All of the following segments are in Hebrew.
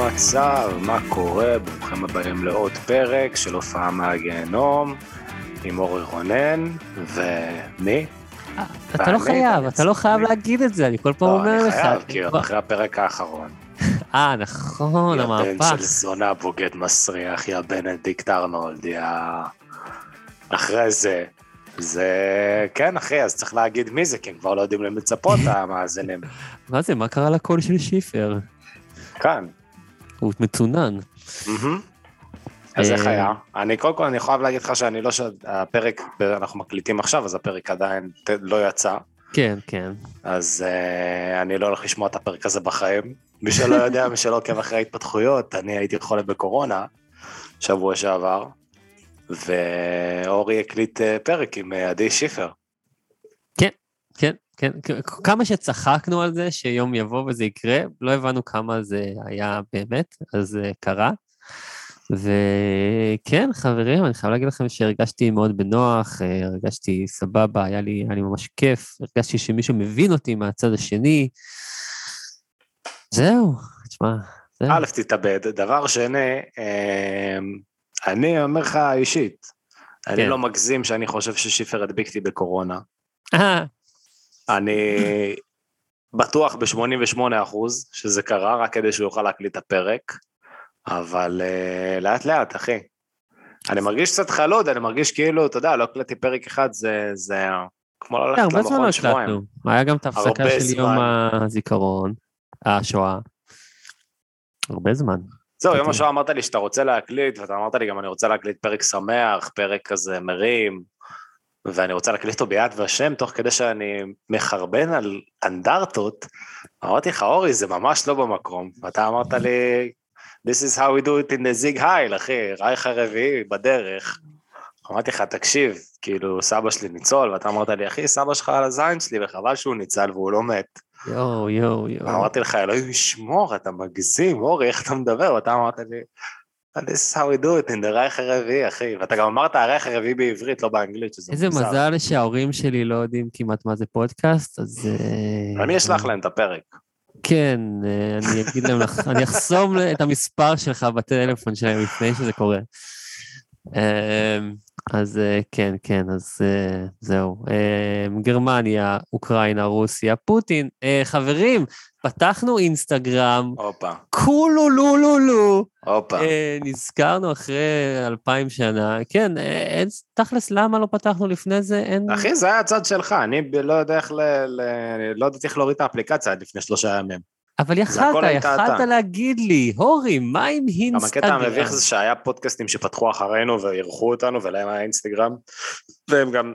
המצב? מה קורה? ברוכים הבאים לעוד פרק של הופעה מהגיהנום עם אורי רונן, ומי? אתה לא חייב, אתה לא חייב להגיד את זה, אני כל פעם אומר לך. לא, אני חייב, כי אחרי הפרק האחרון. אה, נכון, המהפך. יא בן של זונה בוגד מסריח, יא בנדיקט ארנולד, יא... אחרי זה, זה... כן, אחי, אז צריך להגיד מי זה, כי הם כבר לא יודעים למי לצפות, המאזינים. מה זה, מה קרה לקול של שיפר? כאן. הוא מצונן. אז איך היה? אני קודם כל, אני חייב להגיד לך שאני לא ש... הפרק, אנחנו מקליטים עכשיו, אז הפרק עדיין לא יצא. כן, כן. אז uh, אני לא הולך לשמוע את הפרק הזה בחיים. מי שלא יודע, מי שלא עוקב אחרי ההתפתחויות, אני הייתי חולה בקורונה, שבוע שעבר, ואורי הקליט uh, פרק עם עדי שיפר. כן, כמה שצחקנו על זה שיום יבוא וזה יקרה, לא הבנו כמה זה היה באמת, אז זה קרה. וכן, חברים, אני חייב להגיד לכם שהרגשתי מאוד בנוח, הרגשתי סבבה, היה לי, היה לי ממש כיף, הרגשתי שמישהו מבין אותי מהצד השני. זהו, תשמע, זהו. א', תתאבד. דבר שני, אני אומר לך אישית, אני כן. לא מגזים שאני חושב ששיפר הדביק אותי בקורונה. אני בטוח ב-88% שזה קרה, רק כדי שהוא יוכל להקליט את הפרק, אבל uh, לאט לאט, אחי. אני מרגיש קצת חלוד, אני מרגיש כאילו, אתה יודע, לא הקלטתי פרק אחד, זה, זה כמו ללכת הרבה זמן לא למכון שבועיים. הקלטנו. היה גם את ההפסקה הרבה של יום זמן. הזיכרון, השואה. הרבה זמן. זהו, יום. השואה אמרת לי שאתה רוצה להקליט, ואתה אמרת לי גם אני רוצה להקליט פרק שמח, פרק כזה מרים, ואני רוצה להקליט אותו ביד ושם, תוך כדי שאני מחרבן על אנדרטות, אמרתי לך, אורי, זה ממש לא במקום, ואתה אמרת לי, This is how we do it in the zig high, אחי, רייך הרביעי בדרך. אמרתי לך, תקשיב, כאילו, סבא שלי ניצול, ואתה אמרת לי, אחי, סבא שלך על הזין שלי, וחבל שהוא ניצל והוא לא מת. יואו, יואו, יואו. אמרתי לך, אלוהים ישמור, אתה מגזים, אורי, איך אתה מדבר? ואתה אמרת לי, This is how we do it in the רייך הרביעי, אחי. ואתה גם אמרת הרייך הרביעי בעברית, לא באנגלית, שזה איזה מוזר. מזל שההורים שלי לא יודעים כמעט מה זה פודקאסט, אז... אה, אני אשלח להם את הפרק. כן, אה, אני אגיד להם, אני אחסום את המספר שלך בטלפון שלהם לפני שזה קורה. אה, אז אה, כן, כן, אז אה, זהו. אה, גרמניה, אוקראינה, רוסיה, פוטין. אה, חברים, פתחנו אינסטגרם, הופה, כולו לו לו לו. הופה. נזכרנו אחרי אלפיים שנה. כן, אין, תכלס, למה לא פתחנו לפני זה? אין... אחי, זה היה הצד שלך, אני לא יודע איך ל... ל- לא ידעתי איך להוריד את האפליקציה עד לפני שלושה ימים. אבל יכלת, יכלת. להגיד לי, הורי, מה עם גם אינסטגרם? הקטע המביך זה שהיה פודקאסטים שפתחו אחרינו ואירחו אותנו ולהם היה אינסטגרם, והם גם,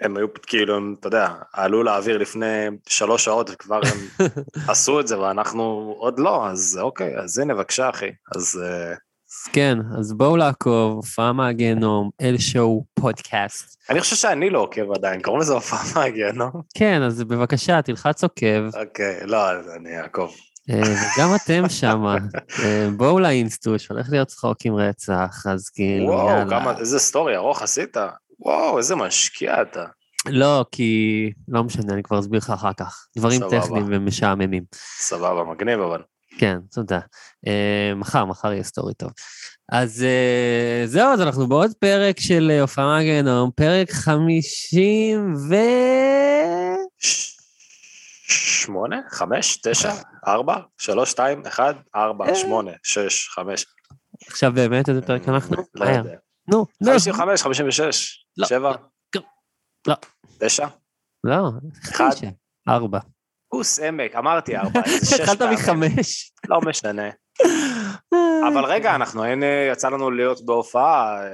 הם היו כאילו, הם, אתה יודע, עלו לאוויר לפני שלוש שעות וכבר הם עשו את זה ואנחנו עוד לא, אז אוקיי, אז הנה בבקשה אחי, אז אה, כן, אז בואו לעקוב, הופעה מהגיהנום, אל שואו פודקאסט. אני חושב שאני לא עוקב עדיין, קוראים לזה הופעה מהגיהנום? כן, אז בבקשה, תלחץ עוקב, אוקיי, לא, אז אני אעקוב. אה, וגם אתם שמה. אה, בואו לאינסטוש, הולך להיות צחוק עם רצח, אז כאילו, וואו, יאללה. כמה, איזה סטורי ארוך עשית, וואו, איזה משקיע אתה. לא, כי... לא משנה, אני כבר אסביר לך אחר כך. דברים סבבה. טכניים ומשעממים. סבבה, מגניב אבל. כן, תודה. אה, מחר, מחר יהיה סטורי טוב. אז אה, זהו, אז אנחנו בעוד פרק של אה, הופעה מהגיהנום, פרק 50 ו... שמונה, חמש, תשע, ארבע, שלוש, שתיים, אחד, ארבע. שמונה, שש, חמש. עכשיו באמת איזה פרק אנחנו? לא. יודע. נו, נו. חמישים וחמש, חמישים ושש, לא, שבע, לא. תשע, לא, אחד. חמישה. ארבע. כוס עמק, אמרתי ארבע, איזה שש התחלת. מחמש. לא משנה. אבל רגע, אנחנו היינו, יצא לנו להיות בהופעה אה,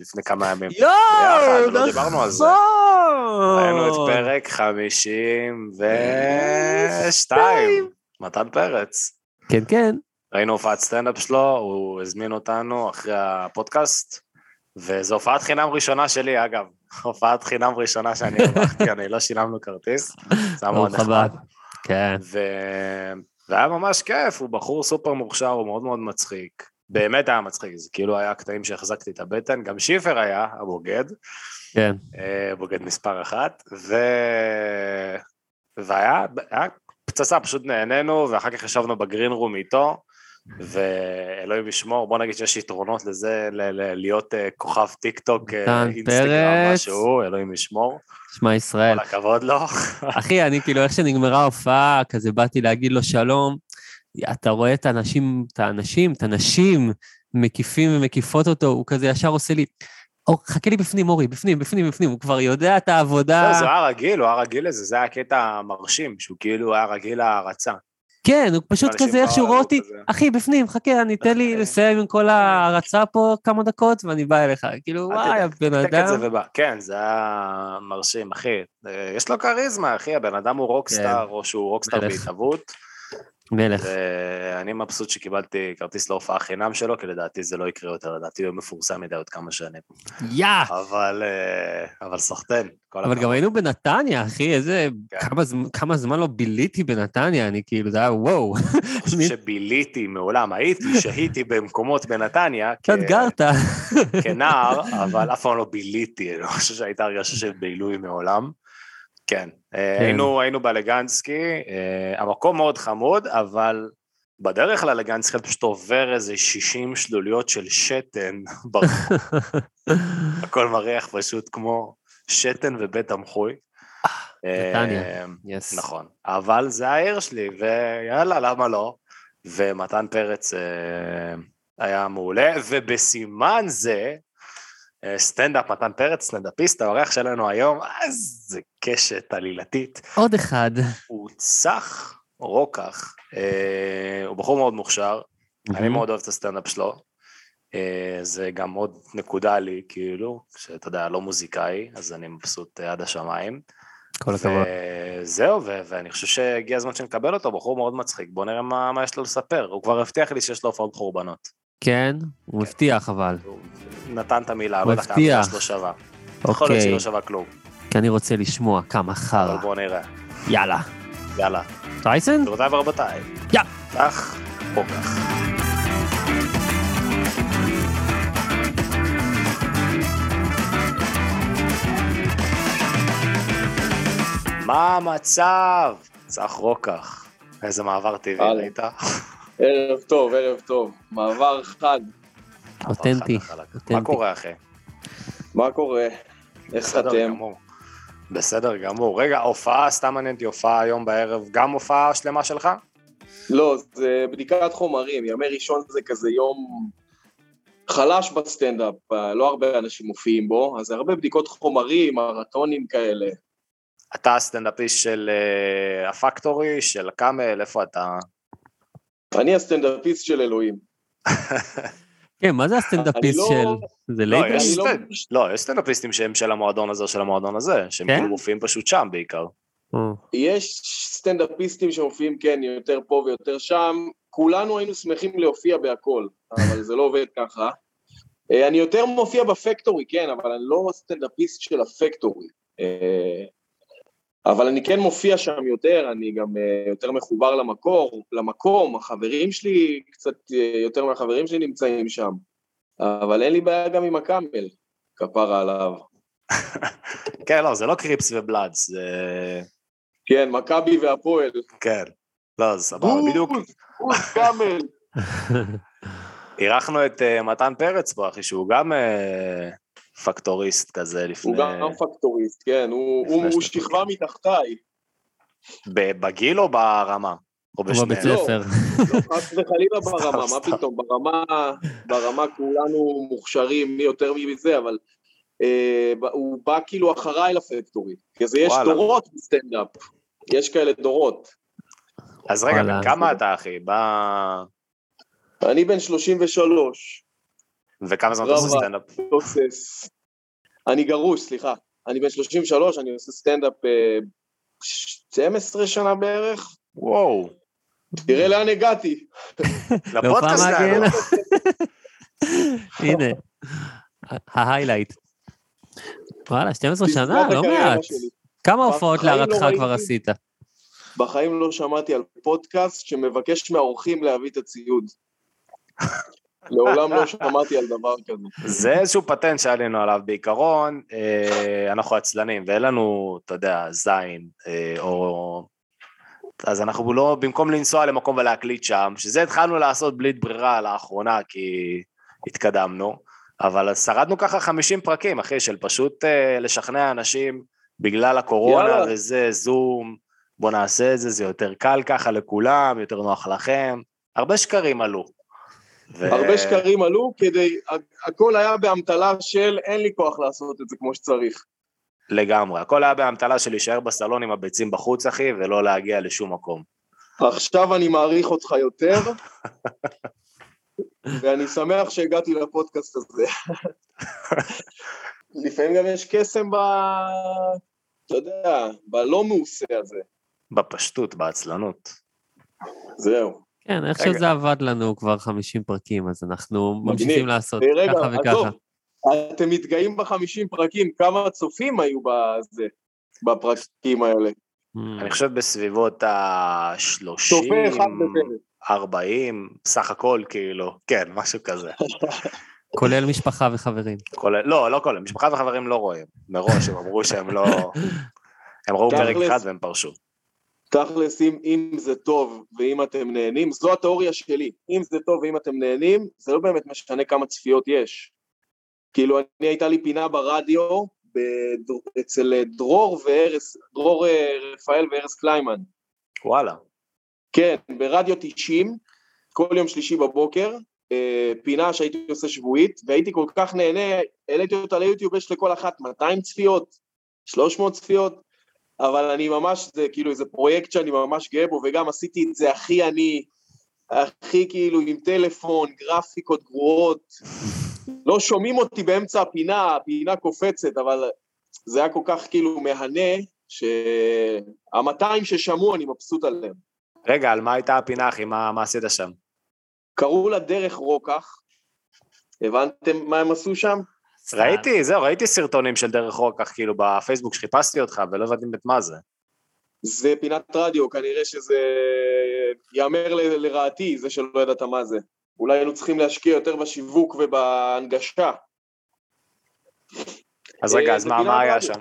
לפני כמה ימים. יואו, לא דיברנו על זה. נכון. ראינו את פרק 52, מתן פרץ. כן, כן. ראינו הופעת סטנדאפ שלו, הוא הזמין אותנו אחרי הפודקאסט, וזו הופעת חינם ראשונה שלי, אגב. הופעת חינם ראשונה שאני הרווחתי, אני לא שילמנו כרטיס, זה היה מאוד. נחמד. כן. ו... והיה ממש כיף, הוא בחור סופר מוכשר, הוא מאוד מאוד מצחיק. באמת היה מצחיק, זה כאילו היה קטעים שהחזקתי את הבטן, גם שיפר היה, הבוגד, כן. אה, בוגד מספר אחת, ו... והיה היה פצצה, פשוט נהנינו, ואחר כך ישבנו בגרין רום איתו, ואלוהים ישמור, בוא נגיד שיש יתרונות לזה, ל- ל- להיות אה, כוכב טיק טוק, אה, אינסטגרם. משהו, אלוהים ישמור, שמע ישראל. כל הכבוד לו. אחי, אני כאילו, איך שנגמרה ההופעה, כזה באתי להגיד לו שלום, אתה רואה את האנשים, את האנשים, את הנשים מקיפים ומקיפות אותו, הוא כזה ישר עושה לי, או, חכה לי בפנים, אורי, בפנים, בפנים, בפנים, הוא כבר יודע את העבודה. לא, זה היה רגיל, הוא היה רגיל לזה, זה היה קטע מרשים, שהוא כאילו היה רגיל להערצה. כן, הוא פשוט כזה, איך שהוא רואה אותי. אחי, בפנים, חכה, אני תן לי. לסיים עם כל ההרצה פה כמה דקות, ואני בא אליך. כאילו, וואי, הבן אדם. כן, זה היה מרשים, אחי. אה, יש לו כריזמה, אחי, הבן אדם הוא רוקסטאר, או שהוא רוקסטאר כן. בהתהוות. מלך. ואני מבסוט שקיבלתי כרטיס להופעה חינם שלו, כי לדעתי זה לא יקרה יותר, לדעתי הוא מפורסם מדי עוד כמה שנים. יא! אבל, אה, אבל סחטיין, אבל הכבוד. גם היינו בנתניה, אחי, איזה... כן. כמה זמן- כמה זמן לא ביליתי בנתניה, אני כאילו, זה היה וואו. אני חושב שביליתי מעולם, הייתי, שהיתי במקומות בנתניה, קצת גרת. כנער, אבל אף פעם לא ביליתי, אני לא חושב שהייתה הרגשה של בילוי מעולם. כן, אה, כן. היינו, היינו בלגנסקי, אה, המקום מאוד חמוד, אבל בדרך ללגנסקי אתה פשוט עובר איזה 60 שלוליות של שתן ברחוב. הכל מריח פשוט כמו שתן ובית תמחוי. נתניה. yes. נכון, אבל זה העיר שלי, ויאללה, למה לא? ומתן פרץ אה, היה מעולה, ובסימן זה, סטנדאפ מתן פרץ, סטנדאפיסט, האורח שלנו היום, אז זה קשת עלילתית. עוד אחד. הוא צח רוקח, אה, הוא בחור מאוד מוכשר, אני מאוד אוהב את הסטנדאפ שלו. אה, זה גם עוד נקודה לי, כאילו, שאתה יודע, לא מוזיקאי, אז אני מבסוט אה, עד השמיים. כל הכבוד. וזהו, ו- ואני חושב שהגיע הזמן שנקבל אותו, בחור מאוד מצחיק, בוא נראה מה, מה יש לו לספר. הוא כבר הבטיח לי שיש לו הופעות חורבנות. כן, הוא מבטיח אבל. הוא נתן את המילה, הוא בטח כמה. שלו שווה. יכול להיות שהיא אוקיי, לא שווה כלום, כי אני רוצה לשמוע כמה אבל חרא. בוא נראה. יאללה. יאללה, טייסן? גבירותיי ורבותיי. יא. כך או כך. מה המצב? צח רוקח. איזה מעבר טבעי. ראית? ערב טוב, ערב טוב. מעבר חד. אותנטי. וחלק. מה אותנטי. קורה, אחי? מה קורה? איך אתם? בסדר גמור. רגע, הופעה, סתם מעניין אותי, הופעה היום בערב, גם הופעה שלמה שלך? לא, זה בדיקת חומרים. ימי ראשון זה כזה יום חלש בסטנדאפ, לא הרבה אנשים מופיעים בו, אז זה הרבה בדיקות חומרים, מרתונים כאלה. אתה הסטנדאפיסט של אה, הפקטורי, של קאמל, איפה אתה? אני הסטנדאפיסט של אלוהים. כן, מה זה הסטנדאפיסט אני של... לא- זה לא, אני לא- סטנד- לא, יש סטנדאפיסטים שהם של המועדון הזה או של המועדון הזה, שהם כן? כאילו מופיעים פשוט שם בעיקר. יש סטנדאפיסטים שמופיעים, כן, יותר פה ויותר שם. כולנו היינו שמחים להופיע בהכל, אבל זה לא עובד ככה. אה, אני יותר מופיע בפקטורי, כן, אבל אני לא סטנדאפיסט של הפקטורי. אבל אני כן מופיע שם יותר, אני גם אה, יותר מחובר למקור, למקום, החברים שלי, קצת אה, יותר מהחברים שלי נמצאים שם. אבל אין לי בעיה גם עם הקאמל, כפרה עליו. כן, לא, זה לא קריפס ובלאדס, זה... כן, מכבי והפועל. כן. לא, זה סבבה, בדיוק. בוז, קאמל. אירחנו את אה, מתן פרץ פה, אחי, שהוא גם פקטוריסט כזה לפני... הוא גם פקטוריסט, כן, הוא, הוא, הוא. שכבה מתחתיי. בגיל או ברמה? או הוא בבית? לא. ספר. לא, חס וחלילה ברמה, מה. פתאום, ברמה, ברמה כולנו מוכשרים, מי יותר מי מזה, אבל אה, הוא בא כאילו אחריי לפקטורי, כי זה יש וואלה. דורות בסטנדאפ, יש כאלה דורות. אז רגע, כמה זה- אתה, אחי? בא... אני בן 33, וכמה זמן אתה עושה רבה. סטנדאפ? תוסס. אני גרוש, סליחה. אני בן 33, אני עושה סטנדאפ אה, 12 שנה בערך. וואו, תראה לאן הגעתי. לפודקאסט להופעה שלנו. הנה, ההיילייט. וואלה, 12 שנה, לא מעט. כמה הופעות לא להערתך. כבר עשית? בחיים לא שמעתי על פודקאסט שמבקש מהאורחים להביא את הציוד. לעולם לא שמעתי על דבר כזה. זה איזשהו פטנט שעלינו עליו בעיקרון, אה, אנחנו עצלנים ואין לנו, אתה יודע, זין, אה, או... אז אנחנו לא, במקום לנסוע למקום ולהקליט שם, שזה התחלנו לעשות בלי ברירה לאחרונה, כי התקדמנו, אבל שרדנו ככה 50 פרקים, אחי, של פשוט אה, לשכנע אנשים בגלל הקורונה יאללה. וזה, זום, בוא נעשה את זה, זה יותר קל ככה לכולם, יותר נוח לכם. הרבה שקרים עלו. ו- הרבה שקרים עלו כדי, הכל היה באמתלה של אין לי כוח לעשות את זה כמו שצריך. לגמרי, הכל היה באמתלה של להישאר בסלון עם הביצים בחוץ, אחי, ולא להגיע לשום מקום. עכשיו אני מעריך אותך יותר, ואני שמח שהגעתי לפודקאסט הזה. לפעמים גם יש קסם ב... אתה יודע, בלא מעושה הזה. בפשטות, בעצלנות. זהו. כן, איך רגע. שזה עבד לנו כבר 50 פרקים, אז אנחנו. ממשיכים לעשות רגע, ככה עזוב, וככה. אתם מתגאים בחמישים פרקים, כמה צופים היו בזה, בפרקים האלה? Mm. אני חושב בסביבות ה-30, צופה אחד בפרק. 40, סך הכל, כאילו, כן, משהו כזה. כולל משפחה וחברים. כולל, לא, לא כולל, משפחה וחברים לא רואים. מראש הם אמרו שהם לא... הם ראו פרק. אחד והם פרשו. תכלס, אם, אם זה טוב ואם אתם נהנים, זו התיאוריה שלי. אם זה טוב ואם אתם נהנים, זה לא באמת משנה כמה צפיות יש. כאילו, אני הייתה לי פינה ברדיו בדר, אצל דרור וארז, דרור אה, רפאל וארז קליימן. וואלה. כן, ברדיו 90, כל יום שלישי בבוקר, אה, פינה שהייתי עושה שבועית, והייתי כל כך נהנה, העליתי אותה ליוטיוב, יש לכל אחת 200 צפיות, 300 צפיות, אבל אני ממש, זה כאילו איזה פרויקט שאני ממש גאה בו, וגם עשיתי את זה הכי אני, הכי כאילו עם טלפון, גרפיקות גרועות, לא שומעים אותי באמצע הפינה, הפינה קופצת, אבל זה היה כל כך כאילו מהנה, שהמאתיים ששמעו אני מבסוט עליהם. רגע, על מה הייתה הפינה, אחי? מה מה עשית שם? קראו לה דרך רוקח. הבנתם מה הם עשו שם? ראיתי, זהו, ראיתי סרטונים של דרך רוקח, כאילו, בפייסבוק שחיפשתי אותך, ולא הבנתי באמת מה זה. זה פינת רדיו, כנראה שזה ייאמר ל- לרעתי, זה שלא ידעת מה זה. אולי היינו צריכים להשקיע יותר בשיווק ובהנגשה. אז רגע, אה, אז זה מה מה היה רדיו. שם?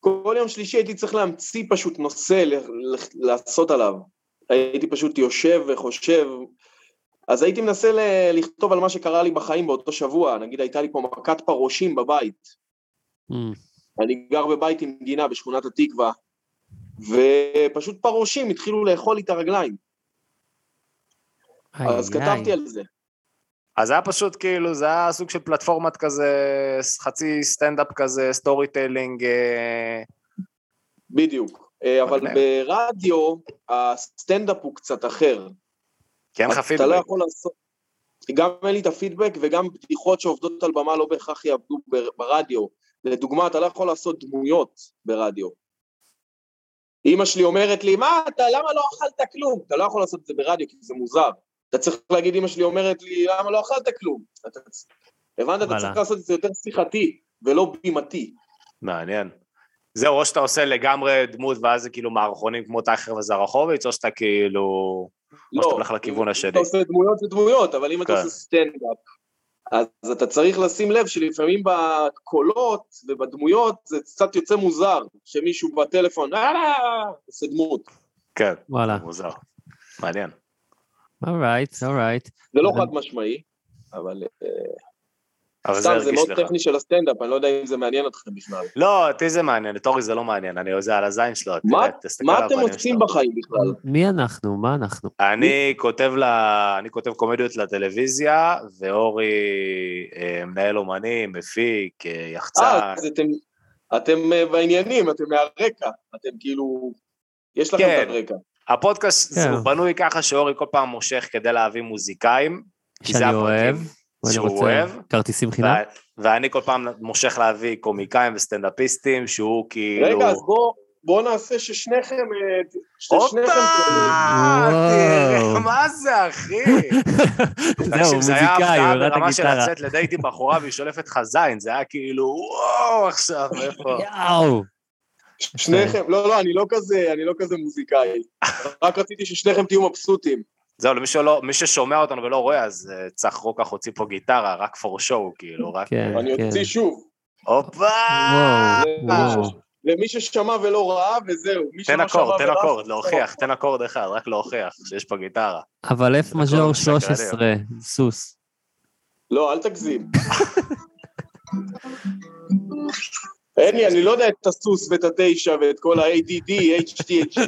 כל יום שלישי הייתי צריך להמציא פשוט נושא ל- ל- לעשות עליו. הייתי פשוט יושב וחושב. אז הייתי מנסה ל- לכתוב על מה שקרה לי בחיים באותו שבוע. נגיד, הייתה לי פה מכת פרושים בבית. Mm. אני גר בבית עם גינה בשכונת התקווה, ופשוט פרושים התחילו לאכול לי את הרגליים. אז איי, כתבתי איי. על זה. אז זה היה פשוט כאילו, זה היה סוג של פלטפורמת כזה, חצי סטנדאפ כזה, storytelling, אה, בדיוק. אה, אבל. ברדיו, הסטנדאפ הוא קצת אחר. כי אין לך אתה לא פידבק. יכול לעשות... גם אין לי את הפידבק וגם בדיחות שעובדות על במה לא בהכרח יעבדו בר- ברדיו. לדוגמה, אתה לא יכול לעשות דמויות ברדיו. אימא שלי אומרת לי, מה אתה, למה לא אכלת כלום? אתה לא יכול לעשות את זה ברדיו כי זה מוזר. אתה צריך להגיד, אימא שלי אומרת לי, למה לא אכלת כלום? אתה... הבנת? אתה. צריך לעשות את זה יותר שיחתי ולא בימתי. מעניין. זהו, או שאתה עושה לגמרי דמות ואז זה כאילו מערכונים כמו טייכר וזרחוביץ, או שאתה כאילו... או שאתה הולך לכיוון השני. אתה עושה דמויות זה דמויות, אבל אם אתה כן. עושה סטנדאפ, אז אתה צריך לשים לב שלפעמים בקולות ובדמויות זה קצת יוצא מוזר, שמישהו בטלפון, "אה", עושה דמות. כן, וואלה. מוזר. מעניין. אורייט, אורייט. זה לא חד משמעי, אבל אה, אבל זה סתם, זה הרגיש מאוד לך. טכני של הסטנדאפ, אני לא יודע אם זה מעניין אתכם בכלל. לא, אותי זה מעניין, את אורי זה לא מעניין, אני זה על הזין שלו, מה- תראה, תסתכל מה על אתם עושים. בחיים בכלל? מי אנחנו? מה אנחנו? אני כותב ל... אני כותב קומדיות לטלוויזיה, ואורי אה, מנהל אומנים, מפיק, אה, אה, יחצן. אז אתם, אתם אה, בעניינים, אתם מהרקע, אתם כאילו, יש לכם כן. את הרקע. הפודקאסט כן. הוא בנוי ככה שאורי כל פעם מושך כדי להביא מוזיקאים, שאני אוהב, שהוא רוצה אוהב, כרטיסים חינם. ו- ואני כל פעם מושך להביא קומיקאים וסטנדאפיסטים, שהוא כאילו... רגע, אז בוא- בואו נעשה ששניכם... אה, הופה! ששניכם... תראה, וואו. מה זה, אחי? זהו, מוזיקאי, הוא הראה את ברמה של. לצאת לדייט עם בחורה והיא שולפת לך זין, זה היה כאילו, וואו, עכשיו, איפה? יאו. שניכם, לא, לא, אני לא כזה, אני לא כזה מוזיקאי. רק רציתי ששניכם תהיו מבסוטים. זהו, למי שלא, מי ששומע אותנו ולא רואה, אז אה, צח רוקח הוציא פה גיטרה, רק for show, כאילו, רק... כן, אני כן. אוציא שוב. הופה! למי ששמע ולא ראה, וזהו. תן אקורד, תן אקורד, להוכיח, תן אקורד אחד, רק להוכיח שיש פה גיטרה. אבל F מז'ור הכל מסקרן. 13, סוס. לא, אל תגזים. הני, אני לא יודע את הסוס ואת התשע ואת כל ה-ADD, HDHD,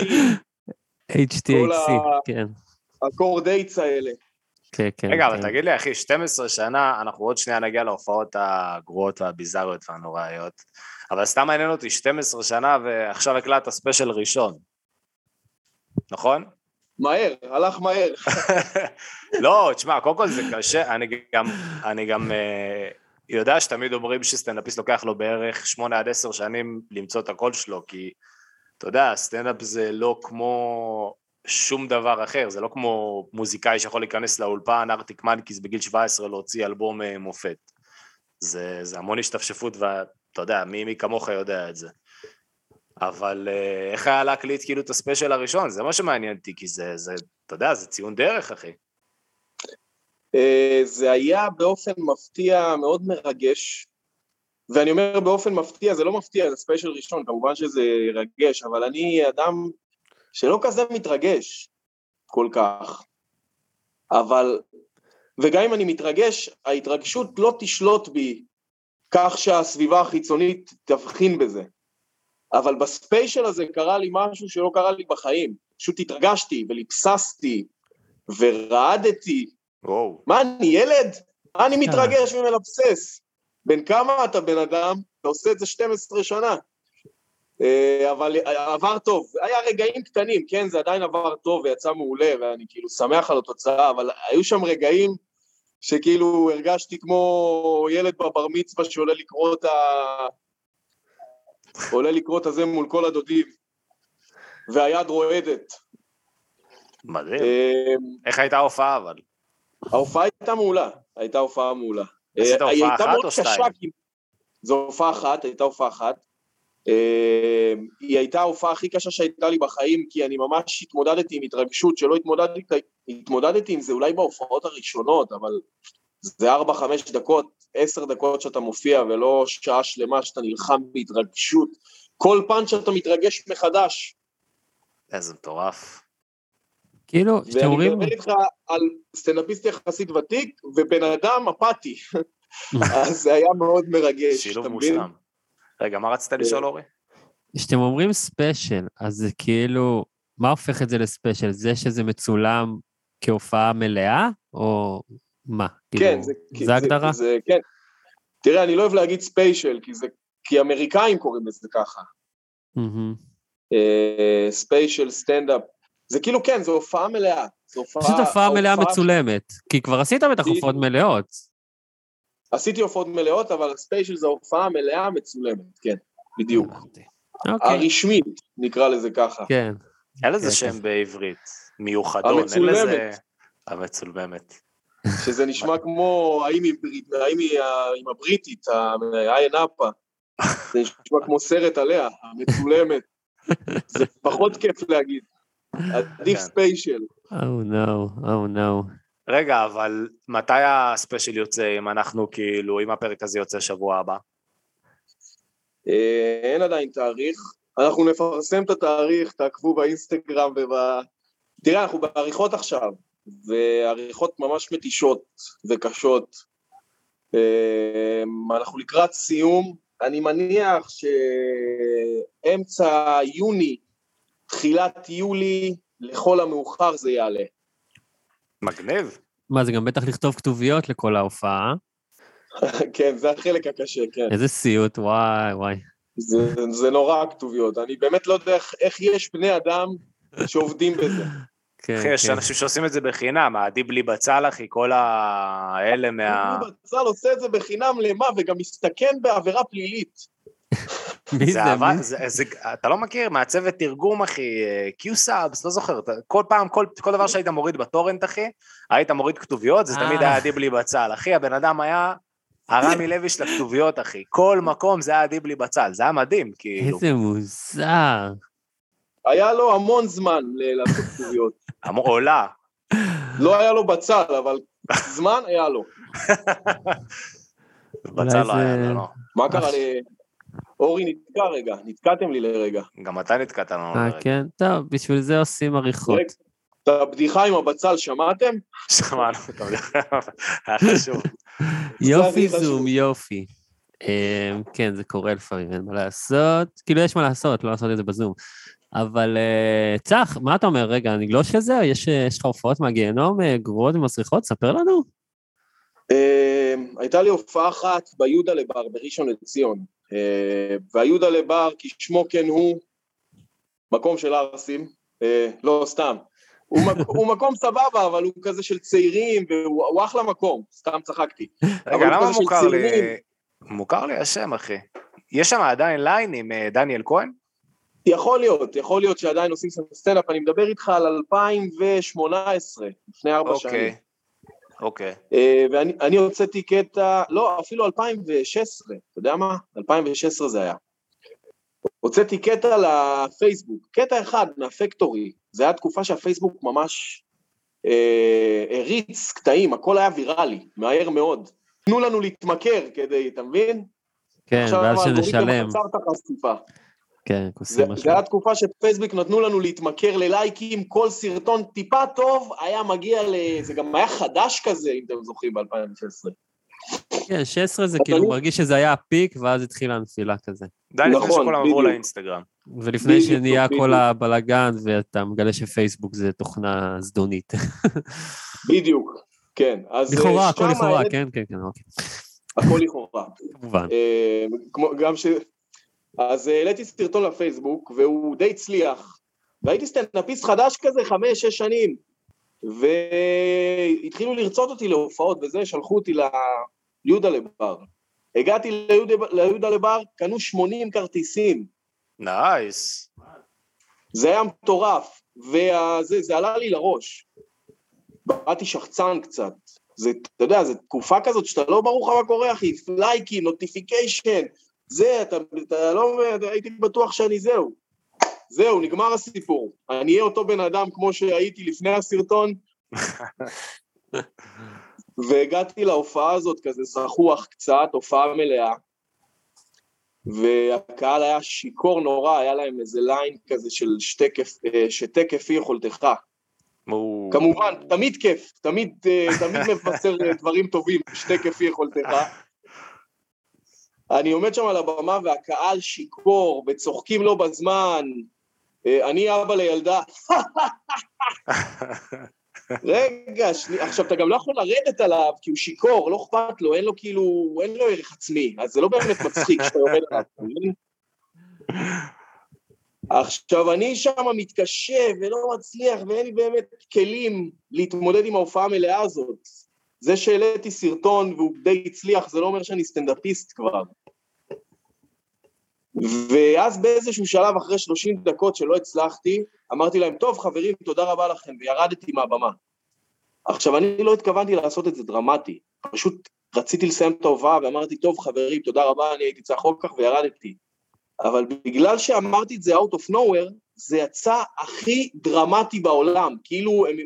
HTHC, ה- כן. ה coordinates האלה. כן, כן. רגע, אבל כן. תגיד לי, אחי, 12 שנה, אנחנו עוד שנייה נגיע להופעות הגרועות והביזאריות והנוראיות, אבל סתם מעניין אותי, 12 שנה ועכשיו הקלטת ספיישל ראשון, נכון? מהר, הלך מהר. לא, תשמע, קודם כל זה קשה, אני גם, אני גם אה, יודע שתמיד אומרים שסטנדאפיסט לוקח לו בערך 8 עד 10 שנים למצוא את הקול שלו, כי אתה יודע, סטנדאפ זה לא כמו שום דבר אחר, זה לא כמו מוזיקאי שיכול להיכנס לאולפן, ארטיק מנקיס בגיל 17 להוציא אלבום אה, מופת. זה, זה המון השתפשפות, ואתה יודע, מי, מי כמוך יודע את זה. אבל אה, איך היה להקליט כאילו את הספיישל הראשון? זה מה שמעניין אותי, כי זה, זה, אתה יודע, זה ציון דרך, אחי. אה, זה היה באופן מפתיע מאוד מרגש, ואני אומר באופן מפתיע, זה לא מפתיע, זה ספיישל ראשון, כמובן שזה ירגש, אבל אני אדם שלא כזה מתרגש כל כך. אבל, וגם אם אני מתרגש, ההתרגשות לא תשלוט בי כך שהסביבה החיצונית תבחין בזה. אבל בספיישל הזה קרה לי משהו שלא קרה לי בחיים. פשוט התרגשתי וליפססתי ורעדתי וואו. מה, אני ילד? מה אני מתרגש ומלבסס? בן כמה אתה בן אדם? אתה עושה את זה 12 שנה. אה, אבל עבר טוב. היה רגעים קטנים, כן, זה עדיין עבר טוב ויצא מעולה, ואני כאילו שמח על התוצאה, אבל היו שם רגעים שכאילו הרגשתי כמו ילד בבר מצווה שעולה לקרוא את ה... עולה לקרוא את הזה מול כל הדודים, והיד רועדת. מדהים. אה, איך הייתה ההופעה אבל? ההופעה הייתה מעולה, הייתה הופעה מעולה. עשית אה, הופעה אחת או שתיים? זו הופעה אחת, הייתה הופעה אחת. אה, היא הייתה ההופעה הכי קשה שהייתה לי בחיים, כי אני ממש התמודדתי עם התרגשות שלא התמודדתי, התמודדתי עם זה אולי בהופעות הראשונות, אבל זה ארבע, חמש דקות, עשר דקות שאתה מופיע, ולא שעה שלמה שאתה נלחם בהתרגשות. כל פעם שאתה מתרגש מחדש. איזה מטורף. כאילו, כשאתם ואני. מדבר איתך על סטנדאפיסט יחסית ותיק, ובן אדם אפאתי. אז זה היה מאוד מרגש, שילוב? מושלם. רגע, מה רצית לשאול אורי? כשאתם אומרים ספיישל, אז זה כאילו, מה הופך את זה לספיישל? זה שזה מצולם כהופעה מלאה, או מה? כן, כאילו, זה... זה הגדרה? זה, כן. תראה, אני לא אוהב להגיד ספיישל, כי זה... כי אמריקאים קוראים לזה ככה. אה, ספיישל, סטנדאפ. זה כאילו, כן, זו הופעה מלאה. זו הופעה... פשוט הופעה מלאה מצולמת, כי כבר עשית בטח בדיוק. הופעות מלאות. עשיתי הופעות מלאות, אבל הספיישל זו הופעה מלאה מצולמת, כן, בדיוק. אוקיי, הרשמית, נקרא לזה ככה. כן. אין לזה כן, שם בעברית. מיוחדון, אין לזה... המצולמת. המצולמת. שזה נשמע כמו האם היא ברית- האם היא ה- עם הבריטית, האיין אפה. זה נשמע כמו סרט עליה, המצולמת. זה פחות כיף להגיד. עדיף כן. ספיישל. Oh no, oh no. רגע, אבל מתי הספיישל יוצא, אם אנחנו כאילו, אם הפרק הזה יוצא שבוע הבא? אה, אין עדיין תאריך. אנחנו נפרסם את התאריך, תעקבו באינסטגרם וב... תראה, אנחנו בעריכות עכשיו, ועריכות ממש מתישות וקשות. אה, אנחנו לקראת סיום. אני מניח שאמצע יוני, תחילת יולי, לכל המאוחר זה יעלה. מגניב. מה, זה גם בטח לכתוב כתוביות לכל ההופעה. כן, זה החלק הקשה, כן. איזה סיוט, וואי, וואי. זה, זה נורא הכתוביות. אני באמת לא יודע איך, איך יש בני אדם שעובדים בזה. כן, אחי, יש כן. אנשים שעושים את זה בחינם, הדיבלי בצל, אחי, כל האלה מה... הוא בצל עושה את זה בחינם למה, וגם מסתכן בעבירה פלילית. מי זה? מי? אתה לא מכיר, מעצבת תרגום, אחי, קיו-סאבס, לא זוכר, כל פעם, כל, כל דבר שהיית מוריד בטורנט, אחי, היית מוריד כתוביות, זה תמיד אה. היה דיבלי בצל. אחי, הבן אדם היה הרמי לוי של הכתוביות, אחי. כל מקום זה היה דיבלי בצל, זה היה מדהים, כאילו. איזה מוזר. היה לו המון זמן לעשות כתוביות. עולה. לא היה לו בצל, אבל זמן היה לו. בצל לא היה, לא, לא. מה קרה ל... אורי נתקע רגע, נתקעתם לי לרגע. גם אתה נתקעת לנו אה, לרגע. כן? טוב, בשביל זה עושים עריכות. את הבדיחה עם הבצל שמעתם? שמענו אותו, היה חשוב. יופי. זום, יופי. אה, כן, זה קורה לפעמים, אין מה לעשות. כאילו, יש מה לעשות, לא לעשות את זה בזום. אבל אה, צח, מה אתה אומר? רגע, נגלוש לזה? יש אה, יש לך הופעות מהגיהנום אה, גרועות ומסריחות? ספר לנו. אה, הייתה לי הופעה אחת ביהודה לבר בראשון לציון, אה, והיהודה לבר, כשמו כן הוא, מקום של ערסים, אה, לא סתם. הוא, הוא מקום סבבה, אבל הוא כזה של צעירים, והוא הוא אחלה מקום, סתם צחקתי. רגע, למה מוכר לי... מוכר לי השם, אחי. יש שם עדיין ליין עם אה, דניאל כהן? יכול להיות, יכול להיות שעדיין עושים סטנדאפ, אני מדבר איתך על 2018, לפני ארבע שנים. אוקיי. אוקיי. אה, ואני אני הוצאתי קטע, לא, אפילו 2016, אתה יודע מה? 2016 זה היה. הוצאתי קטע לפייסבוק, קטע אחד מהפקטורי, זה היה תקופה שהפייסבוק ממש אה, הריץ קטעים, הכל היה ויראלי, מהר מאוד. תנו לנו להתמכר כדי, אתה מבין? כן, עכשיו ואז האלגוריתם שנשלם. עצר את החשיפה. כן, זה, עושים משהו. זה היה תקופה שפייסבוק נתנו לנו להתמכר ללייקים, כל סרטון טיפה טוב היה מגיע ל... זה גם היה חדש כזה, אם אתם זוכרים, ב-2016. כן, 16 זה כאילו מרגיש שזה היה הפיק, ואז התחילה הנפילה כזה. די לפני נכון, שכולם עברו. לאינסטגרם. ולפני שנהיה. כל הבלגן, ואתה מגלה שפייסבוק זה תוכנה זדונית. בדיוק, כן. אז לכאורה, אה, הכל לכאורה, כן, כן, כן, אוקיי. הכל לכאורה. כמובן. אה, כמו, גם ש... אז אה, העליתי סרטון לפייסבוק, והוא די הצליח. והייתי סטנדאפיסט חדש כזה, חמש, שש שנים. והתחילו לרצות אותי להופעות וזה, שלחו אותי ליהודה לבר. הגעתי ליהודה, ליהודה לבר, קנו 80 כרטיסים. nice. זה היה מטורף, וזה זה עלה לי לראש. באתי שחצן קצת. זה, אתה יודע, זו תקופה כזאת שאתה לא ברור לך מה קורה, אחי, לייקים, notification, זה, אתה, אתה לא, הייתי בטוח שאני זהו. זהו, נגמר הסיפור. אני אהיה אותו בן אדם כמו שהייתי לפני הסרטון. והגעתי להופעה הזאת כזה זחוח קצת, הופעה מלאה. והקהל היה שיכור נורא, היה להם איזה ליין כזה של שתי כיף, אה, שתה כפי יכולתך. כמובן, תמיד כיף, תמיד, אה, תמיד מבשר אה, דברים טובים, שתי כפי יכולתך. אני עומד שם על הבמה והקהל שיכור וצוחקים לו בזמן. אה, אני אבא לילדה. רגע, שני, עכשיו אתה גם לא יכול לרדת עליו כי הוא שיכור, לא אכפת לו, אין לו כאילו, אין לו ערך עצמי, אז זה לא באמת מצחיק כשאתה יורד עליו? עכשיו, אני שם מתקשה ולא מצליח, ואין לי באמת כלים להתמודד עם ההופעה המלאה הזאת. זה שהעליתי סרטון והוא די הצליח, זה לא אומר שאני סטנדאפיסט כבר. ואז באיזשהו שלב, אחרי 30 דקות שלא הצלחתי, אמרתי להם, טוב, חברים, תודה רבה לכם, וירדתי מהבמה. עכשיו, אני לא התכוונתי לעשות את זה דרמטי, פשוט רציתי לסיים את ההופעה ואמרתי, טוב, חברים, תודה רבה, אני הייתי צריך אחר כך וירדתי. אבל בגלל שאמרתי את זה out of nowhere, זה יצא הכי דרמטי בעולם, כאילו הם,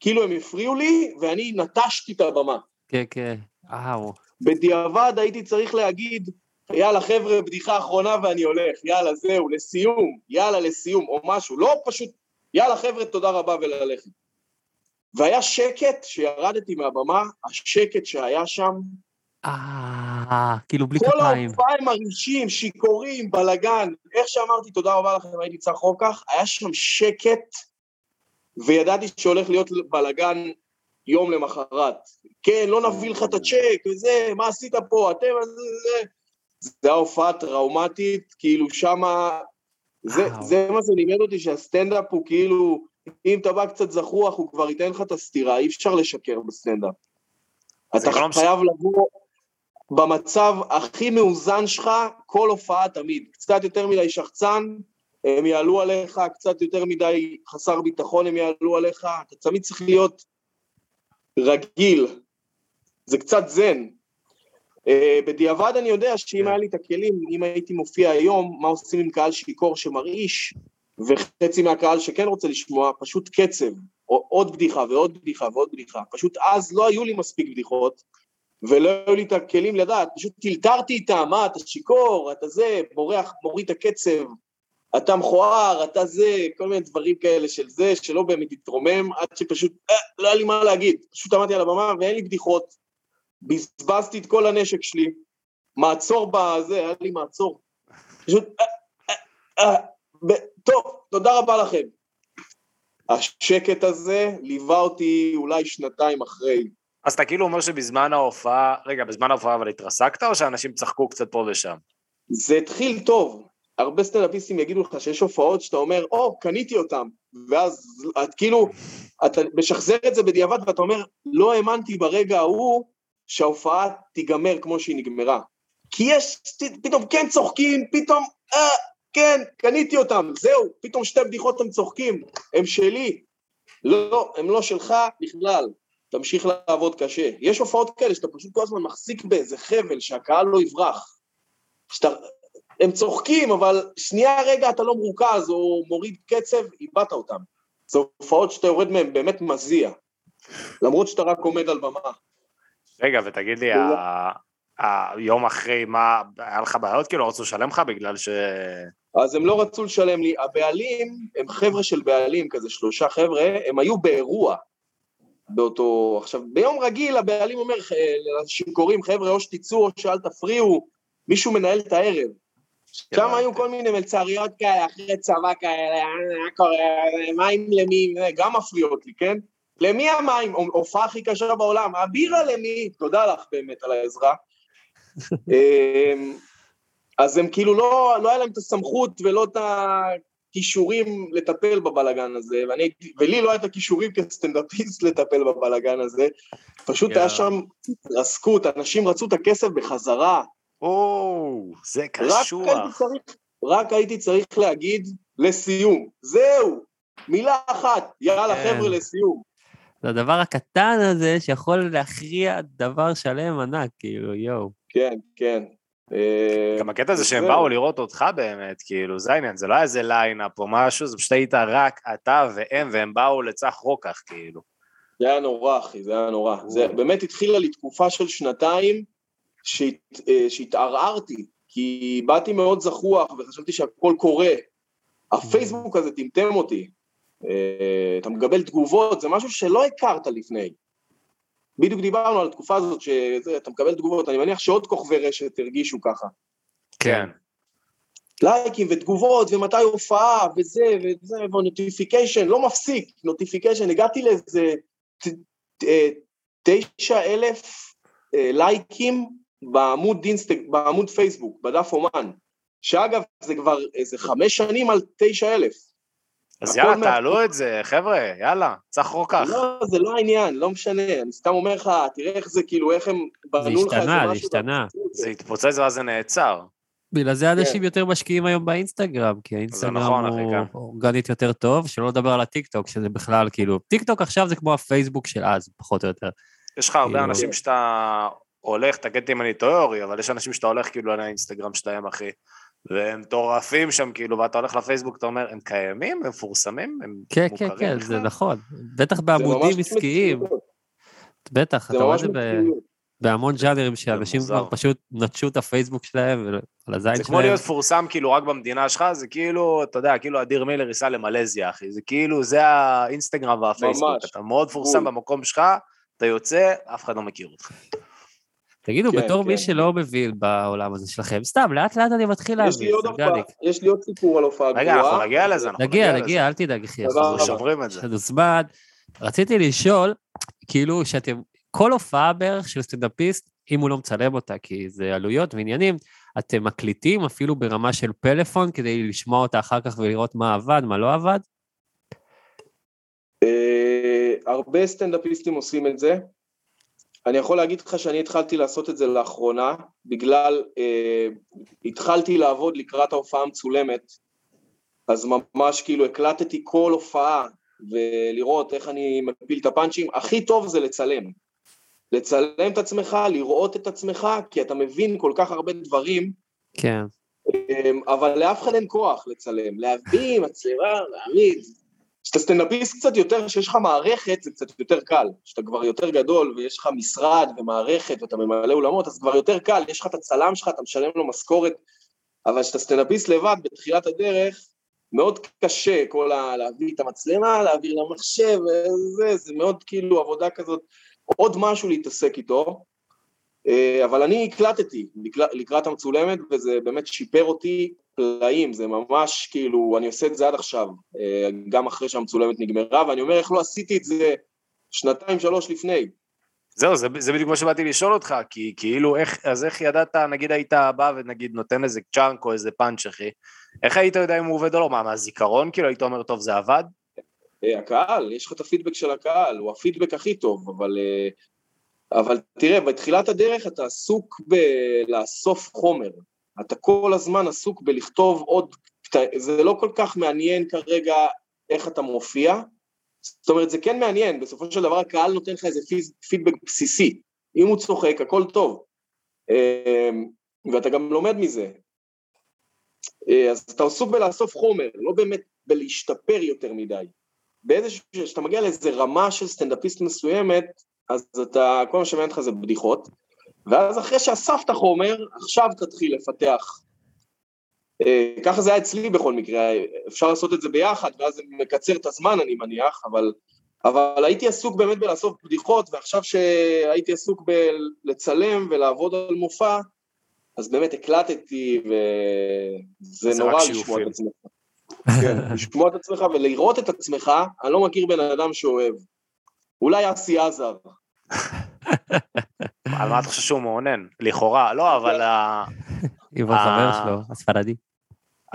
כאילו הם הפריעו לי ואני נטשתי את הבמה. כן, כן. וואו. בדיעבד הייתי צריך להגיד, יאללה חבר'ה, בדיחה אחרונה ואני הולך, יאללה זהו, לסיום, יאללה לסיום, או משהו, לא פשוט, יאללה חבר'ה, תודה רבה וללכת. והיה שקט שירדתי מהבמה, השקט שהיה שם, אה, כאילו בלי כל כפיים. ההופעה הם מרעישים, שיכורים, בלאגן. איך שאמרתי תודה רבה לכם, הייתי צריך כך, היה שם שקט, וידעתי שהולך להיות בלאגן יום למחרת. כן, לא נביא לך את הצ'ק, וזה, מה עשית פה, אתם, זה, זה. זה היה הופעה טראומטית, כאילו שמה... זה. זה מה זה לימד אותי שהסטנדאפ הוא כאילו, אם אתה בא קצת זחוח, הוא כבר ייתן לך את הסטירה, אי אפשר לשקר בסטנדאפ. אתה לא חייב לבוא במצב הכי מאוזן שלך, כל הופעה תמיד. קצת יותר מדי שחצן, הם יעלו עליך, קצת יותר מדי חסר ביטחון, הם יעלו עליך, אתה תמיד צריך להיות רגיל. זה קצת זן. אה, בדיעבד אני יודע שאם כן. היה לי את הכלים, אם הייתי מופיע היום, מה עושים עם קהל שיכור שמרעיש, וחצי מהקהל שכן רוצה לשמוע, פשוט קצב, או עוד בדיחה ועוד בדיחה ועוד בדיחה. פשוט אז לא היו לי מספיק בדיחות, ולא היו לי את הכלים לדעת, פשוט טלטרתי איתם, מה, אתה שיכור, אתה זה, בורח, מוריד את הקצב, אתה מכוער, אתה זה, כל מיני דברים כאלה של זה, שלא באמת התרומם, עד שפשוט, אה, לא היה לי מה להגיד. פשוט עמדתי על הבמה ואין לי בדיחות, בזבזתי את כל הנשק שלי, מעצור בזה, היה לי מעצור. פשוט, אה, אה, אה, טוב, תודה רבה לכם. השקט הזה ליווה אותי אולי שנתיים אחרי. אז אתה כאילו אומר שבזמן ההופעה, רגע, בזמן ההופעה אבל התרסקת, או שאנשים צחקו קצת פה ושם? זה התחיל טוב. הרבה סטנדאפיסטים יגידו לך שיש הופעות שאתה אומר, או, קניתי אותם, ואז את כאילו, אתה משחזר את זה בדיעבד ואתה אומר, לא האמנתי ברגע ההוא שההופעה תיגמר כמו שהיא נגמרה. כי יש, פתאום כן צוחקים, פתאום, אה, כן, קניתי אותם, זהו, פתאום שתי בדיחות הם צוחקים, הם שלי. לא, הם לא שלך בכלל. תמשיך לעבוד קשה. יש הופעות כאלה שאתה פשוט כל הזמן מחזיק באיזה חבל שהקהל לא יברח. שאתה, הם צוחקים, אבל שנייה רגע אתה לא מרוכז או מוריד קצב, איבדת אותם. זה הופעות שאתה יורד מהן באמת מזיע. למרות שאתה רק עומד על במה. רגע, ותגיד לי, היום אחרי, מה, היה לך בעיות? כאילו, לא רצו לשלם לך בגלל ש... אז הם לא רצו לשלם לי. הבעלים, הם חבר'ה של בעלים, כזה שלושה חבר'ה, הם היו באירוע באותו... עכשיו, ביום רגיל הבעלים אומר אה, לשיכורים, חבר'ה, או שתצאו או שאל תפריעו, מישהו מנהל את הערב. שם היו כל מיני מלצריות כאלה, אחרי צבא כאלה, "אה, מה קורה, מים למי, גם מפריעות לי, כן? למי המים? הופעה הכי קשה בעולם, הבירה למי? תודה לך באמת על העזרה. אמ, אז הם כאילו לא, לא היה להם את הסמכות ולא את הכישורים לטפל בבלגן הזה, ואני, ולי לא היה את הכישורים כסטנדאפיסט לטפל בבלגן הזה. פשוט יואו. היה שם התרסקות, אנשים רצו את הכסף בחזרה. או, זה רק הייתי קשוח. צריך, רק הייתי צריך להגיד לסיום, זהו, מילה אחת, יאללה כן. חבר'ה לסיום. זה הדבר הקטן הזה שיכול להכריע דבר שלם ענק, כאילו, יואו. כן, כן. אה, גם הקטע הזה שהם. באו לראות אותך באמת, כאילו, זה העניין, זה לא היה איזה lineup או משהו, זה פשוט היית רק אתה והם, והם באו לצח רוקח, כאילו. זה היה נורא, אחי, זה היה נורא. זה באמת התחילה לי תקופה של שנתיים שהת, אה, שהתערערתי, כי באתי מאוד זחוח וחשבתי שהכל קורה. הפייסבוק הזה טמטם אותי. אה, אתה מקבל תגובות, זה משהו שלא הכרת לפני. בדיוק דיברנו על התקופה הזאת שאתה מקבל תגובות, אני מניח שעוד כוכבי רשת הרגישו ככה. כן. לייקים ותגובות, ומתי הופעה, וזה, וזה, ו notification, לא מפסיק, notification, הגעתי לאיזה אה, תשע אלף אה, לייקים בעמוד, אינסטג, בעמוד פייסבוק, בדף אומן, שאגב, זה כבר איזה חמש שנים על תשע אלף. אז יאללה, מה- תעלו את זה, חבר'ה, יאללה, צח רוקח. לא, זה לא העניין, לא משנה, אני סתם אומר לך, תראה איך זה, כאילו, איך הם זה בנו לך איזה השתנה, זה משהו. השתנה. זה התפוצץ ואז זה נעצר. בגלל זה אנשים יותר משקיעים היום באינסטגרם, כי האינסטגרם נכון, הוא כן. אורגנית יותר טוב, שלא לדבר על הטיקטוק, שזה בכלל, כאילו, טיקטוק עכשיו זה כמו הפייסבוק של אז, פחות או יותר. יש לך הרבה כאילו- אנשים שאתה הולך, תגיד אם אני טועה אורי, אבל יש אנשים שאתה הולך כאילו על האינסטגרם שלהם, אחי, והם מטורפים שם, כאילו, ואתה הולך לפייסבוק, אתה אומר, הם קיימים? הם מפורסמים? הם כן, כן, מוכרים כן, בכלל?" זה נכון. בטח בעמודים עסקיים, בטח, אתה רואה את זה ב-. בהמון ג'אנרים שאנשים. כבר פשוט נטשו את הפייסבוק שלהם ועל הזין זה כמו שלהם. להיות מפורסם כאילו רק במדינה שלך, זה כאילו, אתה יודע, כאילו אדיר מילר ייסע למלזיה, אחי, זה כאילו, זה האינסטגרם והפייסבוק, ממש. אתה מאוד מפורסם. במקום שלך, אתה יוצא, אף אחד לא מכיר אותך. תגידו, כן, בתור מי כן. שלא מבין בעולם הזה שלכם, סתם, לאט לאט אני מתחיל יש לי להבין. יש לי עוד סיפור על הופעה רגע, אנחנו גרועה. נגיע לזה, אנחנו נגיע, לזה. נגיע, אל תדאג, אחי. אנחנו. שוברים את זה. יש לנו זמן. רציתי לשאול, כאילו, שאתם, כל הופעה בערך של סטנדאפיסט, אם הוא לא מצלם אותה, כי זה עלויות ועניינים, אתם מקליטים אפילו ברמה של פלאפון כדי לשמוע אותה אחר כך ולראות מה עבד, מה לא עבד? אה, הרבה סטנדאפיסטים עושים את זה. אני יכול להגיד לך שאני התחלתי לעשות את זה לאחרונה, בגלל, אה, התחלתי לעבוד לקראת ההופעה המצולמת, אז ממש כאילו הקלטתי כל הופעה ולראות איך אני מפיל את הפאנצ'ים. הכי טוב זה לצלם. לצלם את עצמך, לראות את עצמך, כי אתה מבין כל כך הרבה דברים, כן. אמ, אבל לאף אחד אין כוח לצלם. להביא מצלמה, להעמיד. כשאתה סטנדאפיסט קצת יותר, שיש לך מערכת, זה קצת יותר קל. כשאתה כבר יותר גדול ויש לך משרד ומערכת ואתה ממלא אולמות, אז כבר יותר קל, יש לך את הצלם שלך, אתה משלם לו משכורת, אבל כשאתה סטנדאפיסט לבד, בתחילת הדרך, מאוד קשה כל ה... להביא את המצלמה, להעביר למחשב, וזה, זה מאוד כאילו עבודה כזאת, עוד משהו להתעסק איתו. אה, אבל אני הקלטתי לקראת המצולמת, וזה באמת שיפר אותי פלאים, זה ממש כאילו, אני עושה את זה עד עכשיו, אה, גם אחרי שהמצולמת נגמרה, ואני אומר, איך לא עשיתי את זה שנתיים, שלוש לפני? זהו, זה, זה בדיוק מה שבאתי לשאול אותך, כי כאילו, איך, אז איך ידעת, נגיד היית בא ונגיד נותן איזה צ'אנק או איזה פאנץ' אחי, איך היית יודע אם הוא עובד או לא? מה, מהזיכרון כאילו היית אומר, טוב, זה עבד? אה, הקהל, יש לך את הפידבק של הקהל, הוא הפידבק הכי טוב, אבל, אה, אבל תראה, בתחילת הדרך אתה עסוק בלאסוף חומר, אתה כל הזמן עסוק בלכתוב עוד, זה לא כל כך מעניין כרגע איך אתה מופיע, זאת אומרת, זה כן מעניין, בסופו של דבר הקהל נותן לך איזה פיז- פידבק בסיסי, אם הוא צוחק, הכל טוב, אה, ואתה גם לומד מזה. אה, אז אתה עסוק בלאסוף חומר, לא באמת בלהשתפר יותר מדי. באיזשהו, כשאתה מגיע לאיזה רמה של סטנדאפיסט מסוימת, אז אתה, כל מה שמעניין אותך זה בדיחות, ואז אחרי שאספת חומר, עכשיו תתחיל לפתח. אה, ככה זה היה אצלי בכל מקרה, אפשר לעשות את זה ביחד, ואז זה מקצר את הזמן אני מניח, אבל, אבל הייתי עסוק באמת בלאסוף בדיחות, ועכשיו שהייתי עסוק בלצלם ולעבוד על מופע, אז באמת הקלטתי, וזה זה נורא לשמוע. את עצמך. כן, לשמוע את עצמך ולראות את עצמך, אני לא מכיר בן אדם שאוהב. אולי אסי עזר. על מה אתה חושב שהוא מעונן? לכאורה, לא, אבל, ה- עם החבר אה. שלו, הספרדי.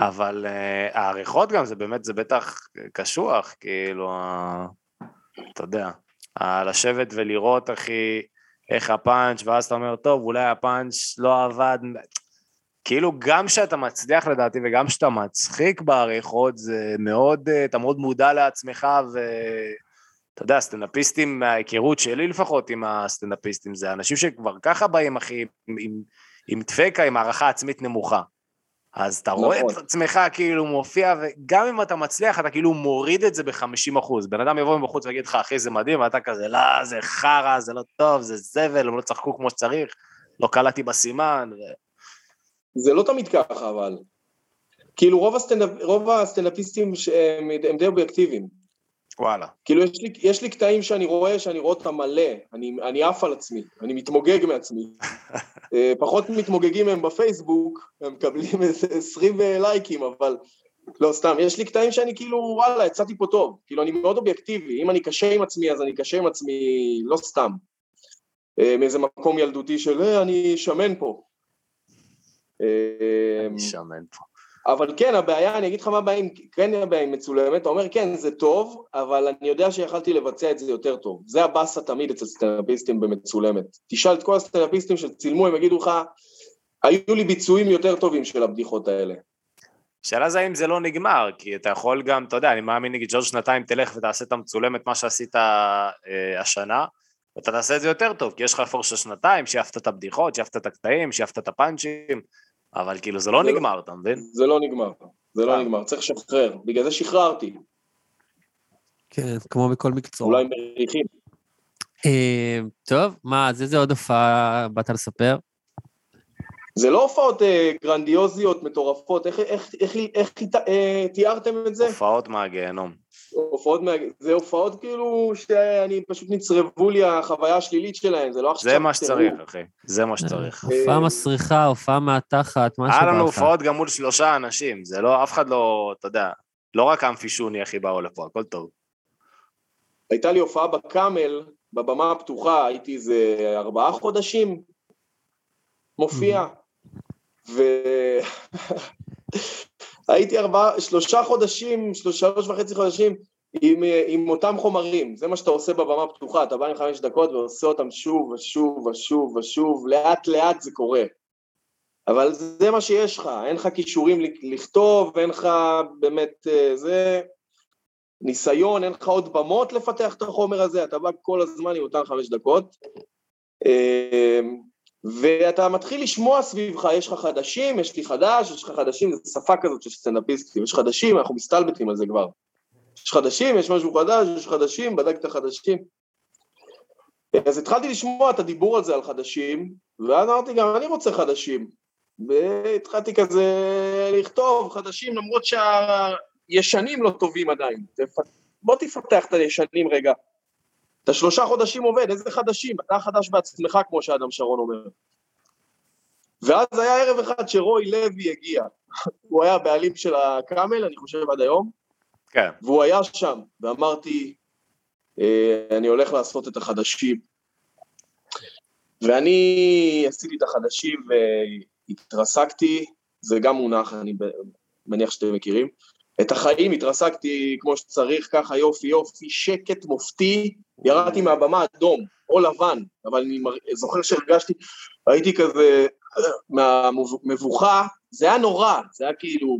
אבל אה, העריכות גם, זה באמת, זה בטח קשוח, כאילו, אתה יודע, לשבת ולראות, אחי, איך הפאנץ', ואז אתה אומר, טוב, אולי הפאנץ' לא עבד. כאילו, גם כשאתה מצליח לדעתי, וגם כשאתה מצחיק בעריכות, זה מאוד, אה, אתה מאוד מודע לעצמך, ואתה יודע, סטנדאפיסטים, מההיכרות שלי לפחות עם הסטנדאפיסטים, זה אנשים שכבר ככה באים, אחי, עם, עם, עם דפקה, עם הערכה עצמית נמוכה. אז אתה רואה נכון. את עצמך כאילו מופיע, וגם אם אתה מצליח, אתה כאילו מוריד את זה ב-50 אחוז. בן אדם יבוא מבחוץ ויגיד לך, אחי, זה מדהים, ואתה כזה, לא, זה חרא, זה לא טוב, זה זבל, הם לא צחקו כמו שצריך, לא קלטתי בסימן. ו... זה לא תמיד ככה, אבל. כאילו, רוב, הסטנדאפ, רוב הסטנדאפיסטים הם די אובייקטיביים. וואלה. כאילו, יש לי, יש לי קטעים שאני רואה, שאני רואה אותם מלא, אני, אני עף על עצמי, אני מתמוגג מעצמי. אה, פחות מתמוגגים הם בפייסבוק, הם מקבלים איזה 20 לייקים, אבל לא, סתם, יש לי קטעים שאני כאילו, וואלה, יצאתי פה טוב. כאילו, אני מאוד אובייקטיבי, אם אני קשה עם עצמי, אז אני קשה עם עצמי לא סתם. אה, מאיזה מקום ילדותי של, אה, אני שמן פה. אה, אני שמן פה. אבל כן, הבעיה, אני אגיד לך מה הבעיה, עם- כן הבעיה עם מצולמת, אתה אומר, כן, זה טוב, אבל אני יודע שיכלתי לבצע את זה יותר טוב. זה הבאסה תמיד אצל סטנדאפיסטים במצולמת. תשאל את כל הסטנדאפיסטים שצילמו, הם יגידו לך, היו לי ביצועים יותר טובים של הבדיחות האלה. השאלה זה האם זה לא נגמר, כי אתה יכול גם, אתה יודע, אני מאמין נגיד שעוד שנתיים תלך ותעשה את המצולמת, מה שעשית אה, השנה, ואתה תעשה את זה יותר טוב, כי יש לך פור של שנתיים, שיאפת את הבדיחות, שיאפת את הקטעים, שיאפת את הפאנצ'ים, אבל כאילו זה לא זה לא- נגמר, אתה מבין? זה לא נגמר, זה אה. לא נגמר, צריך לשחרר. בגלל זה שחררתי, כן, כמו בכל מקצוע. אולי מריחים. אה, טוב, מה, אז איזה עוד הופעה באת לספר? זה לא הופעות אה, גרנדיוזיות, מטורפות, איך, איך, איך, איך אה, תיארתם את זה? הופעות מהגיהנום. הופעות, מה... זה הופעות כאילו שאני פשוט נצרבו לי החוויה השלילית שלהם, זה לא עכשיו... זה מה. שצריך, אחי, זה מה שצריך. הופעה מסריחה, הופעה מהתחת, מה שבא לך. היה לנו הופעות גם מול שלושה אנשים, זה לא, אף אחד לא, אתה יודע, לא רק אמפי שוני, אחי, באו לפה, הכל טוב. הייתה לי הופעה בקאמל, בבמה הפתוחה, הייתי איזה ארבעה חודשים מופיע, ו... הייתי ארבעה, שלושה חודשים, שלוש, שלוש וחצי חודשים, עם, אה, עם אותם חומרים, זה מה שאתה עושה בבמה פתוחה, אתה בא עם חמש דקות ועושה אותם שוב ושוב ושוב ושוב, לאט לאט זה קורה. אבל זה מה שיש לך, אין לך כישורים לכתוב, אין לך באמת אה, זה, ניסיון, אין לך עוד במות לפתח את החומר הזה, אתה בא כל הזמן עם אותן חמש דקות. ואתה מתחיל לשמוע סביבך, יש לך חדשים, יש לי חדש, יש לך חדשים, זו שפה כזאת של סטנדאפיסטים, יש חדשים, אנחנו מסתלבטים על זה כבר. יש חדשים, יש משהו חדש, יש חדשים, בדק את החדשים. אז התחלתי לשמוע את הדיבור הזה על חדשים, ואז אמרתי גם, אני רוצה חדשים. והתחלתי כזה לכתוב חדשים, למרות שהישנים לא טובים עדיין. בוא תפתח את הישנים רגע. אתה שלושה חודשים עובד, איזה חדשים? אתה חדש בעצמך, כמו שאדם שרון אומר. ואז היה ערב אחד שרוי לוי הגיע. הוא היה הבעלים של הקאמל, אני חושב עד היום. כן. והוא היה שם, ואמרתי, אה, אני הולך לעשות את החדשים. ואני עשיתי את החדשים והתרסקתי, זה גם מונח, אני מניח שאתם מכירים. את החיים התרסקתי כמו שצריך, ככה יופי יופי, שקט מופתי, ירדתי מהבמה אדום או לבן, אבל אני זוכר שהרגשתי, הייתי כזה מהמבוכה, זה היה נורא, זה היה כאילו,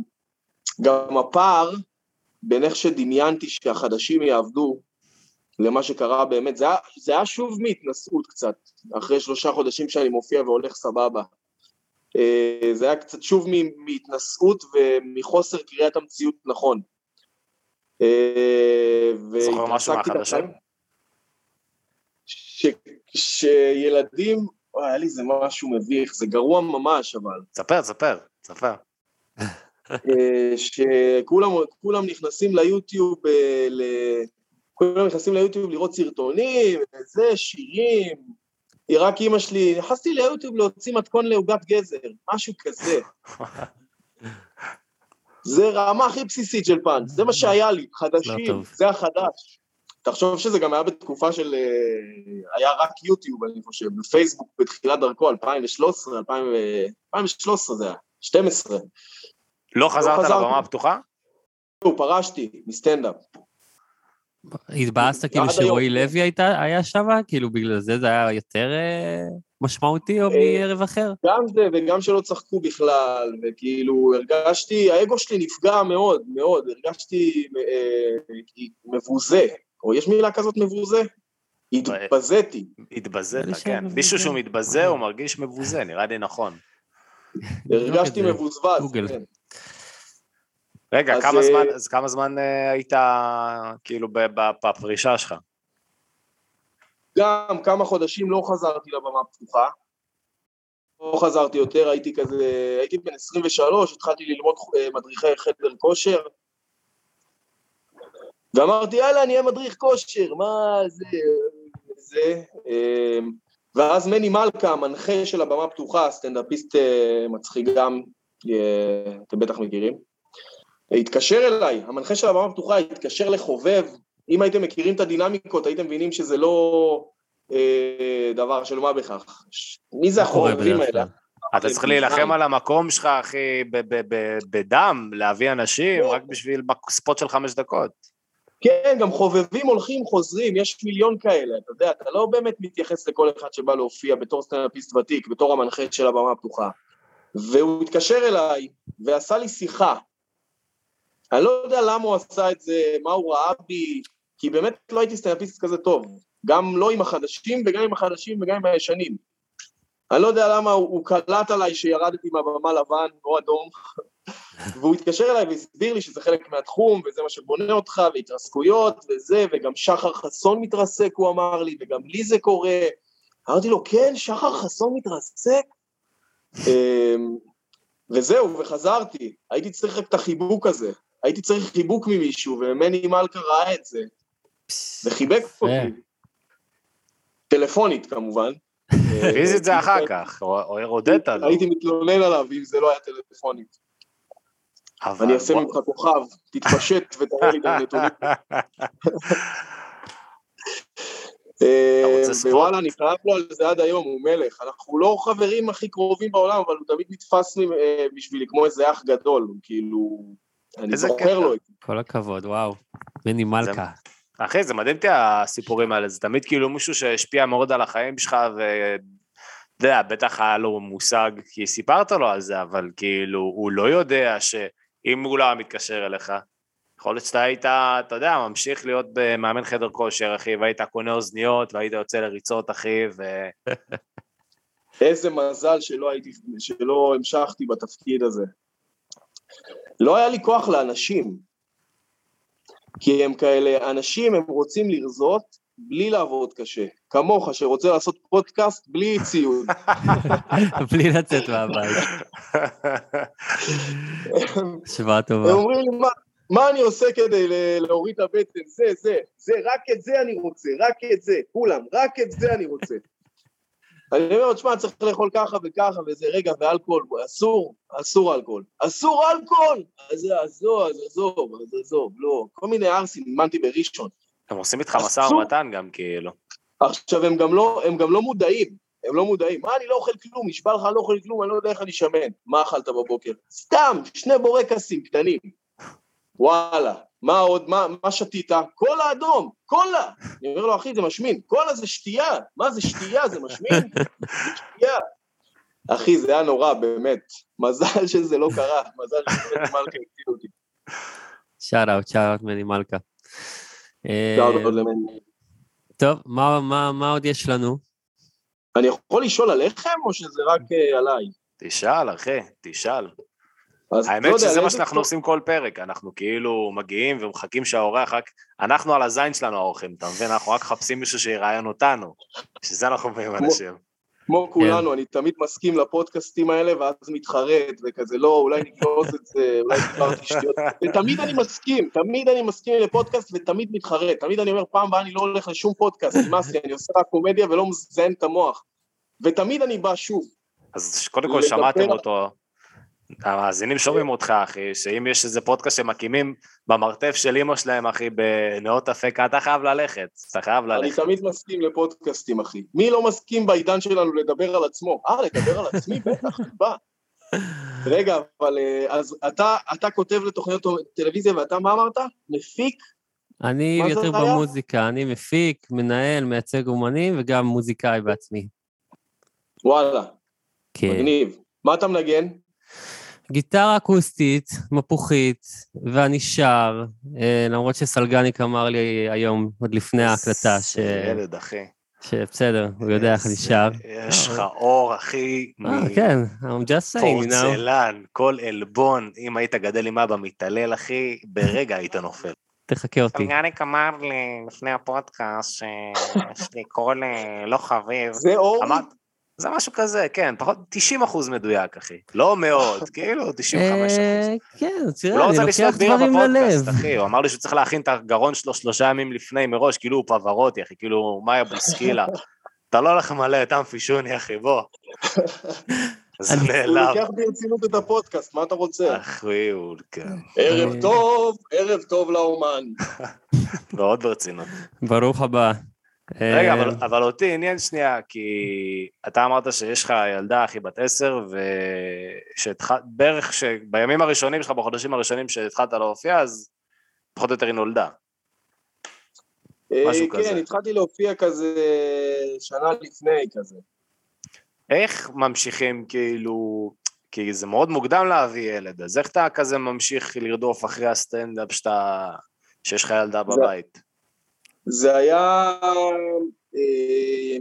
גם הפער בין איך שדמיינתי שהחדשים יעבדו למה שקרה באמת, זה היה, זה היה שוב מהתנשאות קצת, אחרי שלושה חודשים שאני מופיע והולך סבבה. אה, זה היה קצת שוב מהתנשאות ומחוסר קריאת המציאות נכון. אה, זוכר משהו מהחדשים? שילדים, היה לי זה משהו מביך, זה גרוע ממש אבל. ספר, ספר, ספר. אה, שכולם נכנסים ליוטיוב, ל... כולם נכנסים ליוטיוב לראות סרטונים, זה, שירים, רק אימא שלי, נכנסתי ליוטיוב להוציא מתכון לעוגת גזר, משהו כזה. זה רמה הכי בסיסית של פאנץ', זה מה שהיה לי, חדשים, זה החדש. תחשוב שזה גם היה בתקופה של... אה, היה רק יוטיוב, אני חושב, בפייסבוק בתחילת דרכו, 2013, 2013 זה היה, 12. לא חזרת לבמה הפתוחה? לא, פרשתי מסטנדאפ. התבאסת כאילו שרועי לוי הייתה, היה שם? כאילו בגלל זה זה היה יותר אה, משמעותי או אה, מערב אחר? גם זה וגם שלא צחקו בכלל, וכאילו הרגשתי, האגו שלי נפגע מאוד, מאוד, הרגשתי אה, מבוזה, או יש מילה כזאת מבוזה? התבזיתי. התבזית, כן. מישהו שהוא מתבזה הוא מרגיש מבוזה, נראה לי נכון. הרגשתי מבוזבז, כן. רגע, אז, כמה זמן, אז כמה זמן אה, היית כאילו בפרישה שלך? גם כמה חודשים לא חזרתי לבמה פתוחה. לא חזרתי יותר, הייתי כזה, הייתי בן 23, התחלתי ללמוד אה, מדריכי חדר כושר. ואמרתי, יאללה, אני אהיה מדריך כושר, מה זה, זה. אה, ואז מני מלכה, המנחה של הבמה פתוחה, סטנדאפיסט מצחיק גם, אתם בטח מכירים. התקשר אליי, המנחה של הבמה הפתוחה התקשר לחובב, אם הייתם מכירים את הדינמיקות הייתם מבינים שזה לא אה, דבר של מה בכך. מי זה החובבים האלה? אתה צריך להילחם על המקום שלך, אחי, בדם, להביא אנשים, רק בשביל ספוט של חמש דקות. כן, גם חובבים הולכים, חוזרים, יש מיליון כאלה, אתה יודע, אתה לא באמת מתייחס לכל אחד שבא להופיע בתור סטנדאפיסט ותיק, בתור המנחה של הבמה הפתוחה. והוא התקשר אליי ועשה לי שיחה, אני לא יודע למה הוא עשה את זה, מה הוא ראה בי, כי באמת לא הייתי סטנדאפיסט כזה טוב. גם לא עם החדשים וגם עם החדשים וגם עם הישנים. אני לא יודע למה הוא, הוא קלט עליי שירדתי מהבמה לבן או אדום, והוא התקשר אליי והסביר לי שזה חלק מהתחום, וזה מה שבונה אותך, והתרסקויות, וזה, וגם שחר חסון מתרסק, הוא אמר לי, וגם לי זה קורה. אמרתי לו, כן, שחר חסון מתרסק? אמ, וזהו, וחזרתי. הייתי צריך רק את החיבוק הזה. הייתי צריך חיבוק ממישהו, ומני מלכה ראה את זה, וחיבק אותי. טלפונית כמובן. פיזית זה אחר כך, או הודית לו. הייתי מתלונן עליו אם זה לא היה טלפונית. אני אעשה ממך כוכב, תתפשט ותראה לי את הנתונים. אה, ווואלה, אני חייב לו על זה עד היום, הוא מלך. אנחנו לא חברים הכי קרובים בעולם, אבל הוא תמיד נתפס אה, בשבילי כמו איזה אח גדול, כאילו... אני זוכר. לו את זה. כל הכבוד, וואו. מני מלכה. אחי, זה מדהים אותי הסיפורים האלה, זה תמיד כאילו מישהו שהשפיע מאוד על החיים שלך, ואתה יודע, בטח היה לו מושג, כי סיפרת לו על זה, אבל כאילו, הוא לא יודע שאם הוא לא היה מתקשר אליך, יכול להיות שאתה היית, אתה יודע, ממשיך להיות במאמן חדר כושר, אחי, והיית קונה אוזניות, והיית יוצא לריצות, אחי, ו... איזה מזל שלא הייתי, שלא המשכתי בתפקיד הזה. לא היה לי כוח לאנשים. כי הם כאלה, אנשים הם רוצים לרזות בלי לעבוד קשה. כמוך שרוצה לעשות פודקאסט בלי ציוד. בלי לצאת מהבית. השוואה הם טובה. אומרים לי, מה, מה אני עושה כדי להוריד את הבטן? זה, זה, זה, רק את זה אני רוצה, רק את זה, כולם, רק את זה אני רוצה. אני אומר לו, תשמע, צריך לאכול ככה וככה וזה, רגע, ואלכוהול, אסור, אסור אלכוהול. אסור אלכוהול! אז עזוב, אז עזוב, אז עזוב, לא. כל מיני ערסים, אימנתי בראשון. הם עושים איתך משא. ומתן גם, כאילו. עכשיו, הם גם לא, הם גם לא מודעים, הם לא מודעים. מה, אני לא אוכל כלום, נשבע לך, אני לא אוכל כלום, אני לא יודע איך אני שמן. מה אכלת בבוקר? סתם, שני בורקסים קטנים. וואלה, מה עוד, מה, מה שתית? קולה אדום, קולה! אני אומר לו, אחי, זה משמין. קולה זה שתייה. מה זה שתייה? זה משמין? זה שתייה. אחי, זה היה נורא, באמת. מזל שזה לא קרה, מזל שבאמת מלכה הציל אותי. שאט אאוט, שאט אאוט מני מלכה. אה. טוב, מה- מה מה עוד יש לנו? אני יכול לשאול עליכם, או שזה רק אה, עליי? תשאל, אחי, תשאל. אז לא האמת יודע, שזה מה שאנחנו עושים כל פרק, אנחנו כאילו מגיעים ומחכים שהאורח רק... אנחנו על הזין שלנו האורחים, אתה מבין? אנחנו רק מחפשים מישהו שיראיין אותנו. בשביל זה אנחנו מביאים אנשים. כמו כולנו, אני תמיד מסכים לפודקאסטים האלה, ואז מתחרט, וכזה, לא, אולי נגלוס את זה, אולי דיברתי שטויות. ותמיד אני מסכים, תמיד אני מסכים לפודקאסט, ותמיד מתחרט. תמיד אני אומר, פעם הבאה אני לא הולך לשום פודקאסט, נמאס לי, אני עושה רק קומדיה ולא מזיין את המוח. ותמיד אני בא שוב. אז קודם כל שמעתם אותו, המאזינים שומעים אותך, אחי, שאם יש איזה פודקאסט שמקימים במרתף של אימא שלהם, אחי, בנאות אפקה, אתה חייב ללכת, אתה חייב אני ללכת. תמיד מסכים לפודקאסטים, אחי. מי לא מסכים בעידן שלנו לדבר על עצמו? אה, לדבר על עצמי? בטח, אני בא. רגע, אבל אה, אז אתה, אתה כותב לתוכניות טלוויזיה, ואתה מה אמרת? מפיק? אני יותר? במוזיקה, אני מפיק, מנהל, מייצג אומנים וגם מוזיקאי בעצמי. וואלה, כן. מגניב. מה אתה מנגן? גיטרה אקוסטית, מפוחית, ואני שר, אה, למרות שסלגניק אמר לי היום, עוד לפני ההקלטה, ש... ילד, אחי. שבסדר, הוא יודע איך אני שר. יש לך אור, אחי, אה, כן, I'm just saying, you know. מפורצלן, כל עלבון, אם היית גדל עם אבא מתעלל, אחי, ברגע היית נופל. תחכה אותי. סלגניק אמר לי לפני הפודקאסט שיש לי קול אה, לא חביב. זה אור? זה משהו כזה, כן, פחות 90 אחוז מדויק, אחי. לא מאות, כאילו 95 אחוז. אה, כן, הוא תראה, לא אני רוצה לשתות לוקח בירה דברים בפודקאסט, ללב. אחי, הוא אמר לי שהוא צריך להכין את הגרון שלו שלושה ימים לפני מראש, כאילו הוא פברוטי, אחי, כאילו מאיה בוסקילה. אתה לא הולך למלא את אמפי שוני, אחי, בוא. זה אני- הוא נעלם. לוקח ברצינות את הפודקאסט, מה אתה רוצה? אחי, הוא, כן, ערב אני- טוב, ערב טוב לאומן. מאוד ברצינות. ברוך הבא. רגע, אה, אבל, אבל אותי עניין שנייה, כי אתה אמרת שיש לך ילדה, אחי, בת עשר, ובערך שבימים הראשונים שלך, בחודשים הראשונים שהתחלת להופיע, אז פחות או יותר היא נולדה. משהו אה, כזה. כן, התחלתי להופיע כזה שנה לפני כזה. איך ממשיכים, כאילו, כי זה מאוד מוקדם להביא ילד, אז איך אתה כזה ממשיך לרדוף אחרי הסטנדאפ שאתה, שיש לך ילדה בבית? זה היה... אה,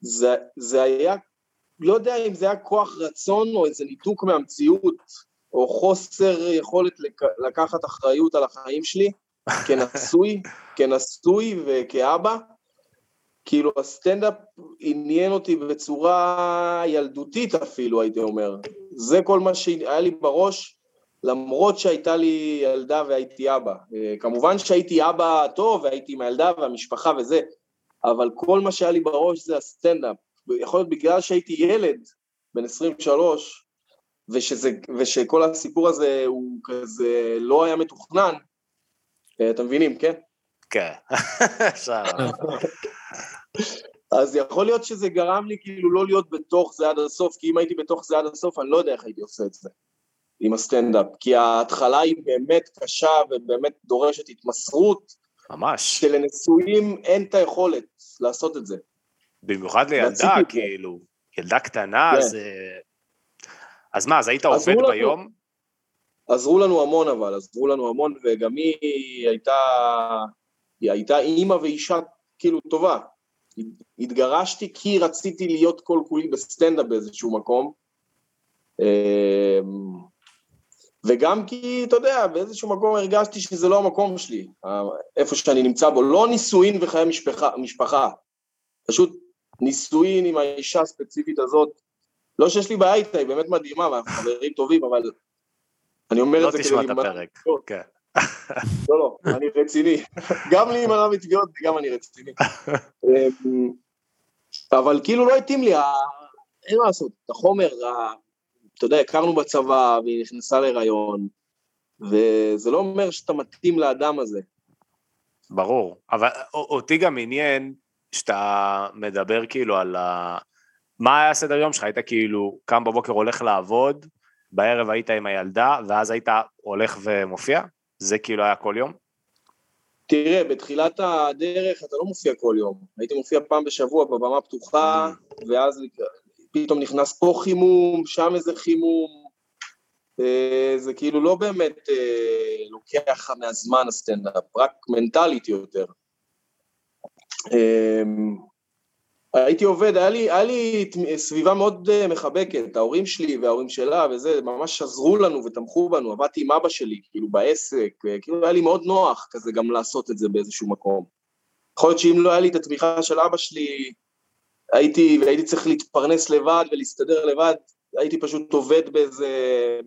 זה, זה היה, לא יודע אם זה היה כוח רצון או איזה ניתוק מהמציאות, או חוסר יכולת לק, לקחת אחריות על החיים שלי, כנשוי, כנשוי וכאבא. כאילו הסטנדאפ עניין אותי בצורה ילדותית אפילו, הייתי אומר. זה כל מה שהיה לי בראש, למרות שהייתה לי ילדה והייתי אבא. אה, כמובן שהייתי אבא טוב והייתי עם הילדה והמשפחה וזה, אבל כל מה שהיה לי בראש זה הסטנדאפ. יכול להיות בגלל שהייתי ילד, בן 23, ושזה, ושכל הסיפור הזה הוא כזה לא היה מתוכנן, אה, אתם מבינים, כן? כן. אז יכול להיות שזה גרם לי כאילו לא להיות בתוך זה עד הסוף, כי אם הייתי בתוך זה עד הסוף, אני לא יודע איך הייתי עושה את זה. עם הסטנדאפ, כי ההתחלה היא באמת קשה ובאמת דורשת התמסרות, ממש. שלנשואים אין את היכולת לעשות את זה. במיוחד לילדה, זה. כאילו, ילדה קטנה, כן. אז... אה, אז מה, אז היית עובד לנו. ביום? עזרו לנו המון אבל, עזרו לנו המון, וגם היא הייתה, היא הייתה אימא ואישה כאילו טובה. התגרשתי כי רציתי להיות כל כולי בסטנדאפ באיזשהו מקום. וגם כי, אתה יודע, באיזשהו מקום הרגשתי שזה לא המקום שלי, איפה שאני נמצא בו. לא נישואין וחיי משפחה, משפחה. פשוט נישואין עם האישה הספציפית הזאת. לא שיש לי בעיה איתה, היא באמת מדהימה, ואנחנו חברים טובים, אבל אני אומר לא את זה תשמע את הפרק. כן. לא, לא, אני רציני. גם להימנע מתביעות וגם אני רציני. אמ, אבל כאילו לא התאים לי, אין מה לעשות, החומר, אתה יודע, הכרנו בצבא והיא נכנסה להיריון, וזה לא אומר שאתה מתאים לאדם הזה. ברור, אבל אותי גם עניין שאתה מדבר כאילו על ה... מה היה הסדר יום שלך? היית כאילו קם בבוקר הולך לעבוד, בערב היית עם הילדה, ואז היית הולך ומופיע? זה כאילו היה כל יום? תראה, בתחילת הדרך אתה לא מופיע כל יום. הייתי מופיע פעם בשבוע בבמה פתוחה, ואז פתאום נכנס פה חימום, שם איזה חימום. אה, זה כאילו לא באמת אה, לוקח מהזמן הסטנדאפ, רק מנטלית יותר. אה, הייתי עובד, היה לי, היה לי סביבה מאוד מחבקת, ההורים שלי וההורים שלה וזה, ממש עזרו לנו ותמכו בנו, עבדתי עם אבא שלי, כאילו בעסק, כאילו היה לי מאוד נוח כזה גם לעשות את זה באיזשהו מקום. יכול להיות שאם לא היה לי את התמיכה של אבא שלי, הייתי, והייתי צריך להתפרנס לבד ולהסתדר לבד, הייתי פשוט עובד באיזה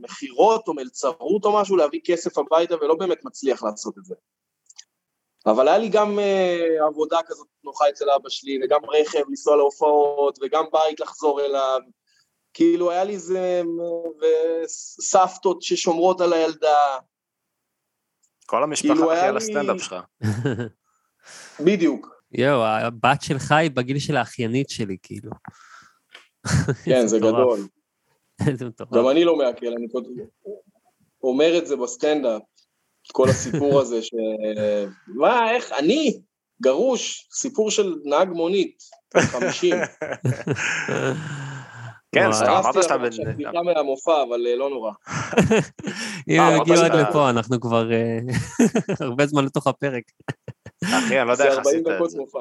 מכירות או מלצרות או משהו, להביא כסף הביתה ולא באמת מצליח לעשות את זה. אבל היה לי גם uh, עבודה כזאת נוחה אצל אבא שלי, וגם רכב לנסוע להופעות, וגם בית לחזור אליו. כאילו היה לי איזה... וסבתות ששומרות על הילדה. כל המשפחה כאילו, אחי על לי- הסטנדאפ שלך. בדיוק. יואו, הבת שלך היא בגיל של האחיינית שלי, כאילו. כן, זה. גדול. זה מטורף. גם אני לא מעכל, אני אומר את זה בסטנדאפ, כל הסיפור הזה ש... מה, איך, אני, גרוש, סיפור של נהג מונית, בן 50. כן. סתם, אמרת הרסתי שאתה בן... בדיחה מהמופע, אבל אה, לא נורא. אם אה, יגיעו עד לפה, אנחנו כבר אה, הרבה זמן לתוך הפרק. אחי, אני לא יודע זה איך 40 עשית את דקות זה. מופע.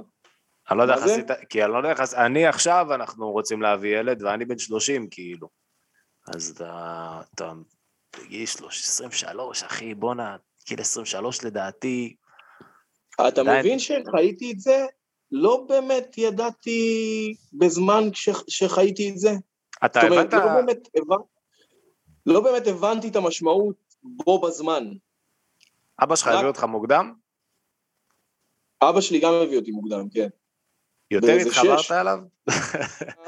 אני לא יודע איך זה? עשית, כי אני לא יודע איך עשית, אני עכשיו, אנחנו רוצים להביא ילד, ואני בן 30, כאילו. אז אתה, אתה בגיל 23, אחי, בואנה, גיל 23 לדעתי, אתה מבין שחייתי את זה? לא באמת ידעתי בזמן שחייתי את זה. אתה הבנת, לא באמת. לא באמת הבנתי את המשמעות בו בזמן. אבא שלך הביא אותך מוקדם? אבא שלי גם הביא אותי מוקדם, כן. יותר התחברת שש. אליו?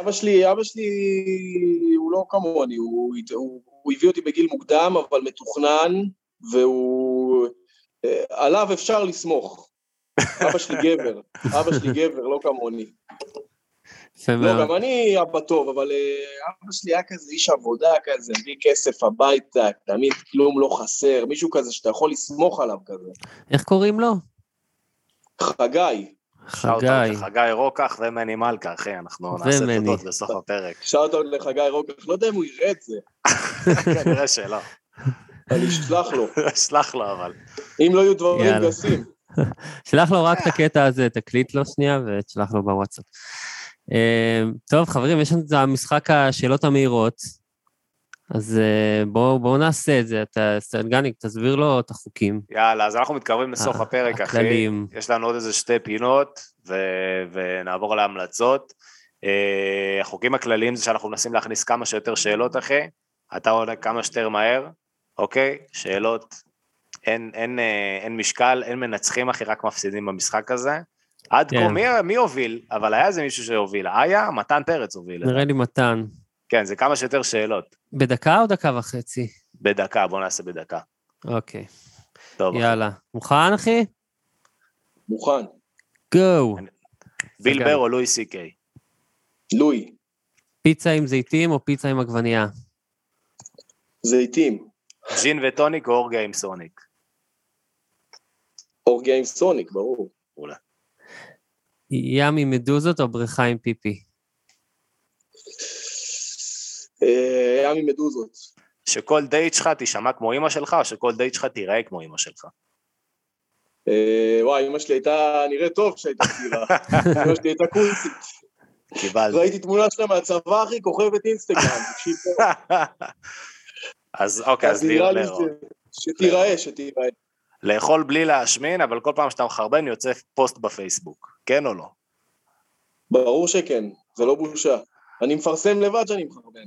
אבא שלי, אבא שלי הוא לא כמוני, הוא, הוא, הוא הביא אותי בגיל מוקדם, אבל מתוכנן, והוא... אה, עליו אפשר לסמוך. אבא שלי גבר, אבא שלי גבר, לא כמוני. לא. גם אני אבא טוב, אבל אה, אבא שלי היה כזה איש עבודה כזה, מביא כסף הביתה, תמיד כלום לא חסר, מישהו כזה שאתה יכול לסמוך עליו כזה. איך קוראים לו? חגי, חגי. חגי. רוקח ומני מלכה, אחי, אנחנו נעשה. תודות בסוף הפרק. עוד לחגי רוקח, לא יודע אם הוא יראה את זה, כנראה שלא. אבל ישלח לו, סלח לו אבל. אם לא יהיו דברים יאללה. גסים. שלח לו רק את הקטע הזה, תקליט לו שנייה ותשלח לו בוואטסאפ. אה, טוב, חברים, יש לנו את המשחק השאלות המהירות, אז אה, בואו בואו נעשה את זה. אתה, גני, תסביר לו את החוקים. יאללה, אז אנחנו מתקרבים לסוף ה- הפרק, אחי. הכללים. יש לנו עוד איזה שתי פינות, ו- ונעבור להמלצות. אה, החוקים הכלליים זה שאנחנו מנסים להכניס כמה שיותר שאלות, אחי. אתה עונה כמה שיותר מהר, אוקיי? שאלות, אין, אין, אה, אין משקל, אין מנצחים, אחי, רק מפסידים במשחק הזה. עד כן. כה, מי, מי הוביל? אבל היה איזה מישהו שהוביל. איה, מתן פרץ הוביל. נראה לי מתן. כן, זה כמה שיותר שאלות. בדקה או דקה וחצי? בדקה, בוא נעשה בדקה. אוקיי, טוב, אחי. יאללה. מוכן, אחי? מוכן. גו. ביל. בר או לואי סי קיי? לואי, פיצה עם זיתים או פיצה עם עגבנייה? זיתים. ג'ין וטוניק או אורגיה עם סוניק? אורגיה עם סוניק, ברור. ים עם מדוזות או בריכה עם פיפי? אה, ים עם מדוזות. שכל דייט שלך תישמע כמו אימא שלך, או שכל דייט שלך תיראה כמו אימא שלך? אה, וואי, אמא שלי הייתה נראית טוב כשהייתה צעירה. אמא שלי הייתה קולסית. קיבלתי. ראיתי תמונה שלה מהצבא, אחי, כוכבת אינסטגרם. תקשיב. אז אוקיי, אז נראה לי שתיראה, שתיראה. לאכול בלי להשמין, אבל כל פעם שאתה מחרבן יוצא פוסט בפייסבוק, כן או לא? ברור שכן, זה לא בושה. אני מפרסם לבד שאני מחרבן.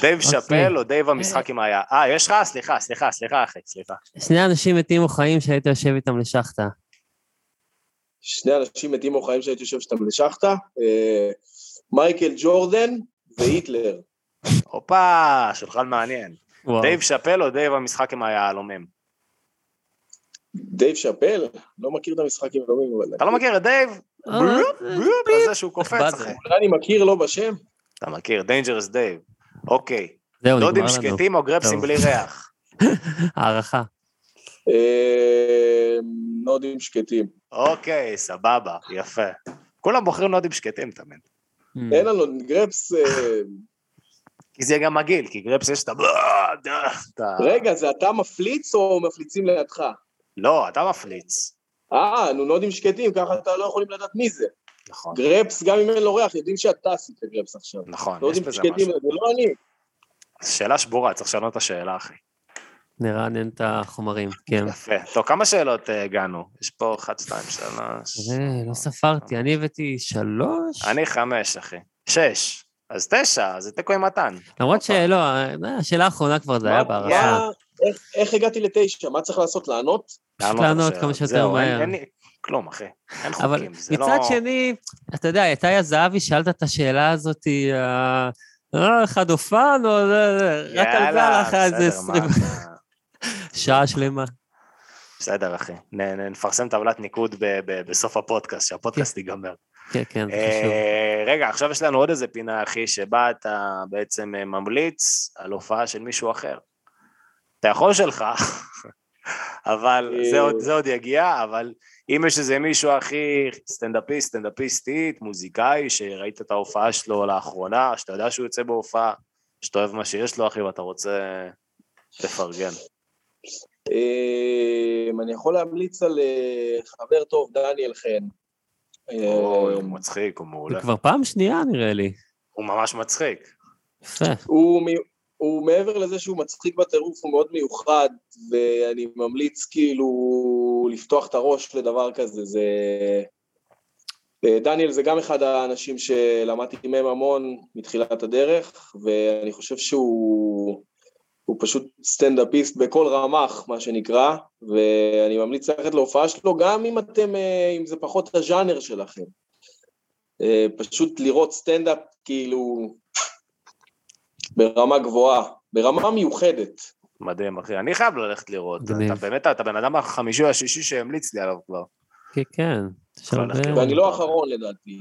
דייב אוקיי. שאפל או דייב המשחק עם היה? אה, יש לך? סליחה, סליחה, סליחה, אחי, סליחה. שני אנשים מתים או חיים שהיית יושב איתם לשחטה. שני אנשים מתים או חיים שהייתי יושב שאתה לשחטה, אה, מייקל ג'ורדן והיטלר. הופה, שולחן מעניין. דייב שאפל או דייב המשחק עם היהלומים? דייב שאפל? לא מכיר את המשחק עם אבל... אתה לא מכיר את דייב? אה, בלופ, בלופ, זה שהוא קופץ, אחי. אולי אני מכיר לא בשם? אתה מכיר, Dangerous Dave. אוקיי, זהו, נודים נגמר לנו. שקטים או גרפסים. בלי ריח? הערכה. אה, נודים שקטים. אוקיי, סבבה, יפה. כולם בוחרים נודים שקטים תמיד. Hmm. אין לנו, גרפס... אה, כי זה גם מגעיל, כי גרפס יש. את ה- רגע, זה אתה מפליץ או מפליצים לידך? לא, אתה מפליץ. אה, נו, נודים שקטים, ככה אתה לא יכולים לדעת מי זה. נכון, גרפס, גם אם אין לו ריח, יודעים שאתה עשית גרפס עכשיו. נכון, יש נודים בזה שקטים, משהו. זה לא אני. שאלה שבורה, צריך לשנות את השאלה, אחי. נרענן את החומרים, כן. יפה. טוב, כמה שאלות אה, הגענו? יש פה אחת, שתיים, שלוש... אה, לא ספרתי, אני הבאתי שלוש? אני חמש, אחי. שש. אז תשע, זה תיקו עם מתן. למרות שלא, אה, השאלה האחרונה כבר זה היה בהערכה. איך הגעתי לתשע? מה צריך לעשות? לענות? לענות לענות. כמה שיותר מהר. כלום, אחי. אין אבל חוקים, זה לא... מצד שני, אתה יודע, אתה יא זהבי, שאלת את השאלה הזאת, אה, אה, אחד אופן, או זה, זה, רק על זה הלך לך איזה בסדר, מה 20 אתה- שעה שלמה. בסדר, אחי. נפרסם טבלת ניקוד בסוף הפודקאסט, שהפודקאסט ייגמר. כן, כן, זה חשוב. אה, רגע, עכשיו יש לנו עוד איזה פינה, אחי, שבה אתה בעצם אה, ממליץ על הופעה של מישהו אחר. אתה יכול שלך, אבל אה. זה עוד- זה עוד יגיע, אבל אם יש איזה מישהו, אחי, סטנדאפיסט, סטנדאפיסטית, מוזיקאי, שראית את ההופעה שלו לאחרונה, שאתה יודע שהוא יוצא בהופעה, שאתה אוהב מה שיש לו, אחי, ואתה רוצה לפרגן. אה, אני יכול להמליץ על אה, חבר טוב, דניאל חן. אוי, הוא מצחיק, הוא זה מעולה. כבר פעם שנייה נראה לי. הוא ממש מצחיק. יפה. הוא, הוא מעבר לזה שהוא מצחיק בטירוף, הוא מאוד מיוחד, ואני ממליץ כאילו לפתוח את הראש לדבר כזה. זה... אה, דניאל זה גם אחד האנשים שלמדתי מהם המון מתחילת הדרך, ואני חושב שהוא הוא פשוט סטנדאפיסט בכל רמ"ח, מה שנקרא, ואני ממליץ ללכת להופעה שלו, גם אם אתם, אה, אם זה פחות הז'אנר שלכם. אה, פשוט לראות סטנדאפ כאילו ברמה גבוהה, ברמה מיוחדת. מדהים, אחי. אני חייב ללכת לראות. אתה באמת, אתה בן אדם החמישי או השישי שהמליץ לי עליו כבר. כן, כן. ואני לא האחרון לדעתי.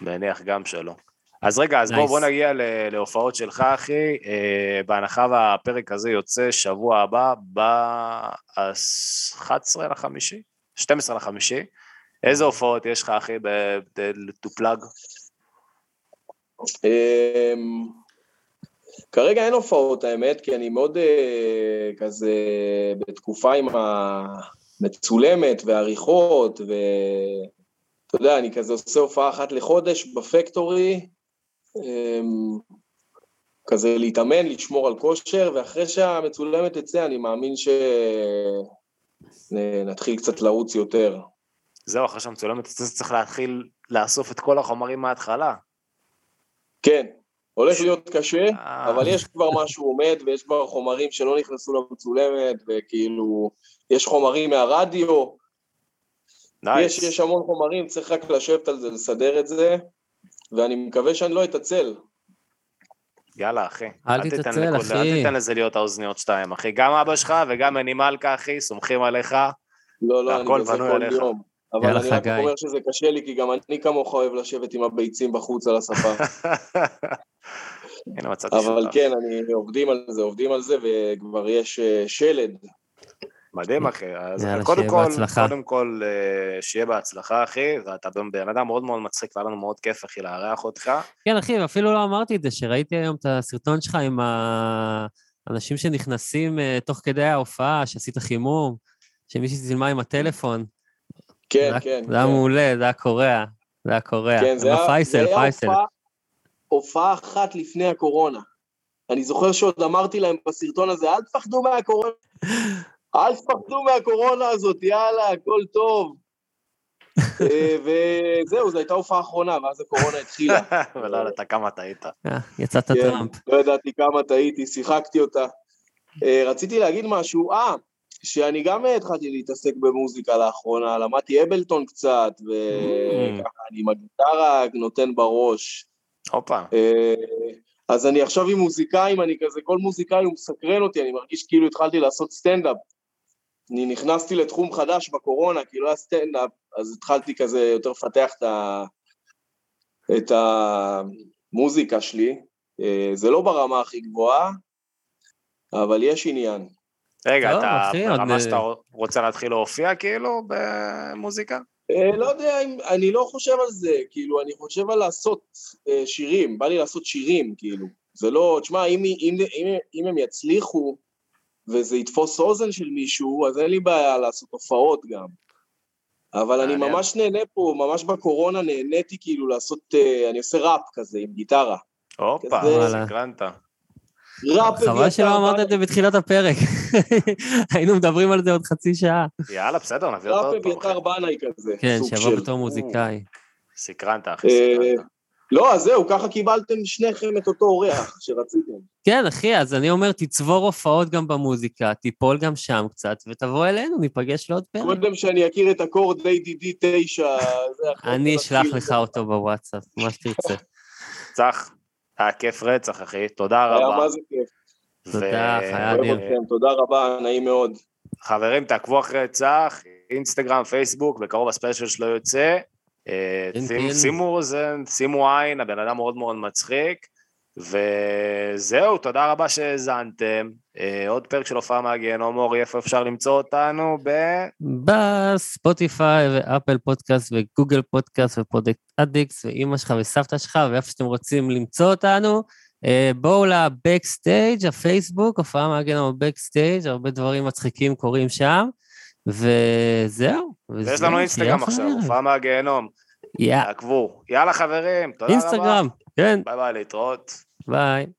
מניח גם שלא. אז רגע, אז בוא, Nice. בוא נגיע ל- להופעות שלך, אחי. אה, בהנחה והפרק הזה יוצא שבוע הבא, ב-11 לחמישי? 12 לחמישי. איזה הופעות יש לך, אחי, ב- ב- to plug? כרגע אין הופעות האמת, כי אני מאוד אה, כזה בתקופה עם המצולמת ועריכות, ואתה יודע, אני כזה עושה הופעה אחת לחודש בפקטורי, אמ, כזה להתאמן, לשמור על כושר, ואחרי שהמצולמת תצא, אני מאמין שנתחיל קצת לרוץ יותר. זהו, אחרי שהמצולמת יוצאת, צריך להתחיל לאסוף את כל החומרים מההתחלה. כן, הולך להיות קשה, אה. אבל יש כבר משהו עומד, ויש כבר חומרים שלא נכנסו למצולמת, וכאילו, יש חומרים מהרדיו, נייס. יש, יש המון חומרים, צריך רק לשבת על זה, לסדר את זה, ואני מקווה שאני לא אתעצל. יאללה, אחי. אל תיתן תתעצל, לכל- אחי. אל תיתן לזה להיות האוזניות שתיים, אחי. גם אבא שלך וגם מני מלכה, אחי, סומכים עליך. לא, לא, אני והכל בזה בנוי כל עליך. יום. אבל אני רק. אומר שזה קשה לי, כי גם אני כמוך אוהב לשבת עם הביצים בחוץ על הספה. הנה מצאתי אבל. כן, אני, עובדים על זה, עובדים על זה, וכבר יש אה, שלד. מדהים, אחי. אז יאללה, קודם שיהיה כל, בהצלחה. קודם כל, אה, שיהיה בהצלחה, אחי, ואתה בן אדם מאוד מאוד מצחיק, והיה לנו מאוד כיף, אחי, לארח אותך. כן, אחי, ואפילו לא אמרתי את זה, שראיתי היום את הסרטון שלך עם האנשים שנכנסים אה, תוך כדי ההופעה, שעשית חימום, שמישהי צילמה עם הטלפון. כן, זה כן. זה היה כן. מעולה, זה היה קורע. זה היה קורע. כן, זה היה, זה היה פייסל. הופעה, הופעה אחת לפני הקורונה. אני זוכר שעוד אמרתי להם בסרטון הזה, אל תפחדו מהקורונה, אל תפחדו מהקורונה הזאת, יאללה, הכל טוב. אה, וזהו, זו הייתה הופעה אחרונה, ואז הקורונה התחילה. ולא ידעת כמה טעית. אה, יצאת כן, טראמפ. לא ידעתי כמה טעיתי, שיחקתי אותה. אה, רציתי להגיד משהו, אה, שאני גם אה, התחלתי להתעסק במוזיקה לאחרונה, למדתי אבלטון קצת, וככה אני עם הגיטרה נותן בראש. הופה. אה, אז אני עכשיו עם מוזיקאים, אני כזה, כל מוזיקאי הוא מסקרן אותי, אני מרגיש כאילו התחלתי לעשות סטנדאפ. אני נכנסתי לתחום חדש בקורונה, כי לא היה סטנדאפ, אז התחלתי כזה יותר לפתח את, ה... את המוזיקה שלי. אה, זה לא ברמה הכי גבוהה, אבל יש עניין. רגע, אתה ברמה אה, שאתה רוצה להתחיל להופיע, כאילו, במוזיקה? אה, לא יודע, אני לא חושב על זה, כאילו, אני חושב על לעשות אה, שירים, בא לי לעשות שירים, כאילו. זה לא, תשמע, אם, אם, אם, אם הם יצליחו וזה יתפוס אוזן של מישהו, אז אין לי בעיה לעשות הופעות גם. אבל אני. ממש נהנה פה, ממש בקורונה נהניתי כאילו לעשות, אני עושה ראפ כזה עם גיטרה. הופה. סקרנת. ראפ חבל שלא אביתר אמרת את זה בתחילת הפרק. היינו מדברים על זה עוד חצי שעה. יאללה, בסדר, נביא אותו ראפ. אביתר בנאי כזה. כן, שיבוא בתור מוזיקאי. סקרנת, אחי, אה, סקרנת. לא, אז זהו, ככה קיבלתם שניכם את אותו אורח שרציתם. כן, אחי, אז אני אומר, תצבור הופעות גם במוזיקה, תיפול גם שם קצת, ותבוא אלינו, ניפגש לעוד פרק. קודם שאני אכיר את אקורד ADD 9, זה אחרי אני אשלח. לך אותו בוואטסאפ, מה שתרצה. צח, היה כיף רצח, אחי, תודה היה רבה. מה זה כיף. תודה, חיה אדיר. אתכם, תודה רבה, נעים מאוד. חברים, תעקבו אחרי צח, אינסטגרם, פייסבוק, בקרוב הספיישל שלו יוצא. אה, כן, כן. שימו עין, הבן אדם מאוד מאוד מצחיק. וזהו, תודה רבה שהאזנתם. אה, עוד פרק של הופעה מהגיהנום, אורי, איפה אפשר למצוא אותנו? ב... בספוטיפיי ואפל פודקאסט וגוגל פודקאסט ו Podcast Addict ואימא שלך וסבתא שלך ואיפה שאתם רוצים למצוא אותנו. אה, בואו לבקסטייג', הפייסבוק, הופעה מהגיהנום בבקסטייג', הרבה דברים מצחיקים קורים שם, וזהו. ויש לנו אינסטגרם עכשיו. הופעה מהגיהנום. יא, תעקבו. יאללה חברים, תודה רבה. אינסטגרם, כן, ביי ביי, להתראות. ביי.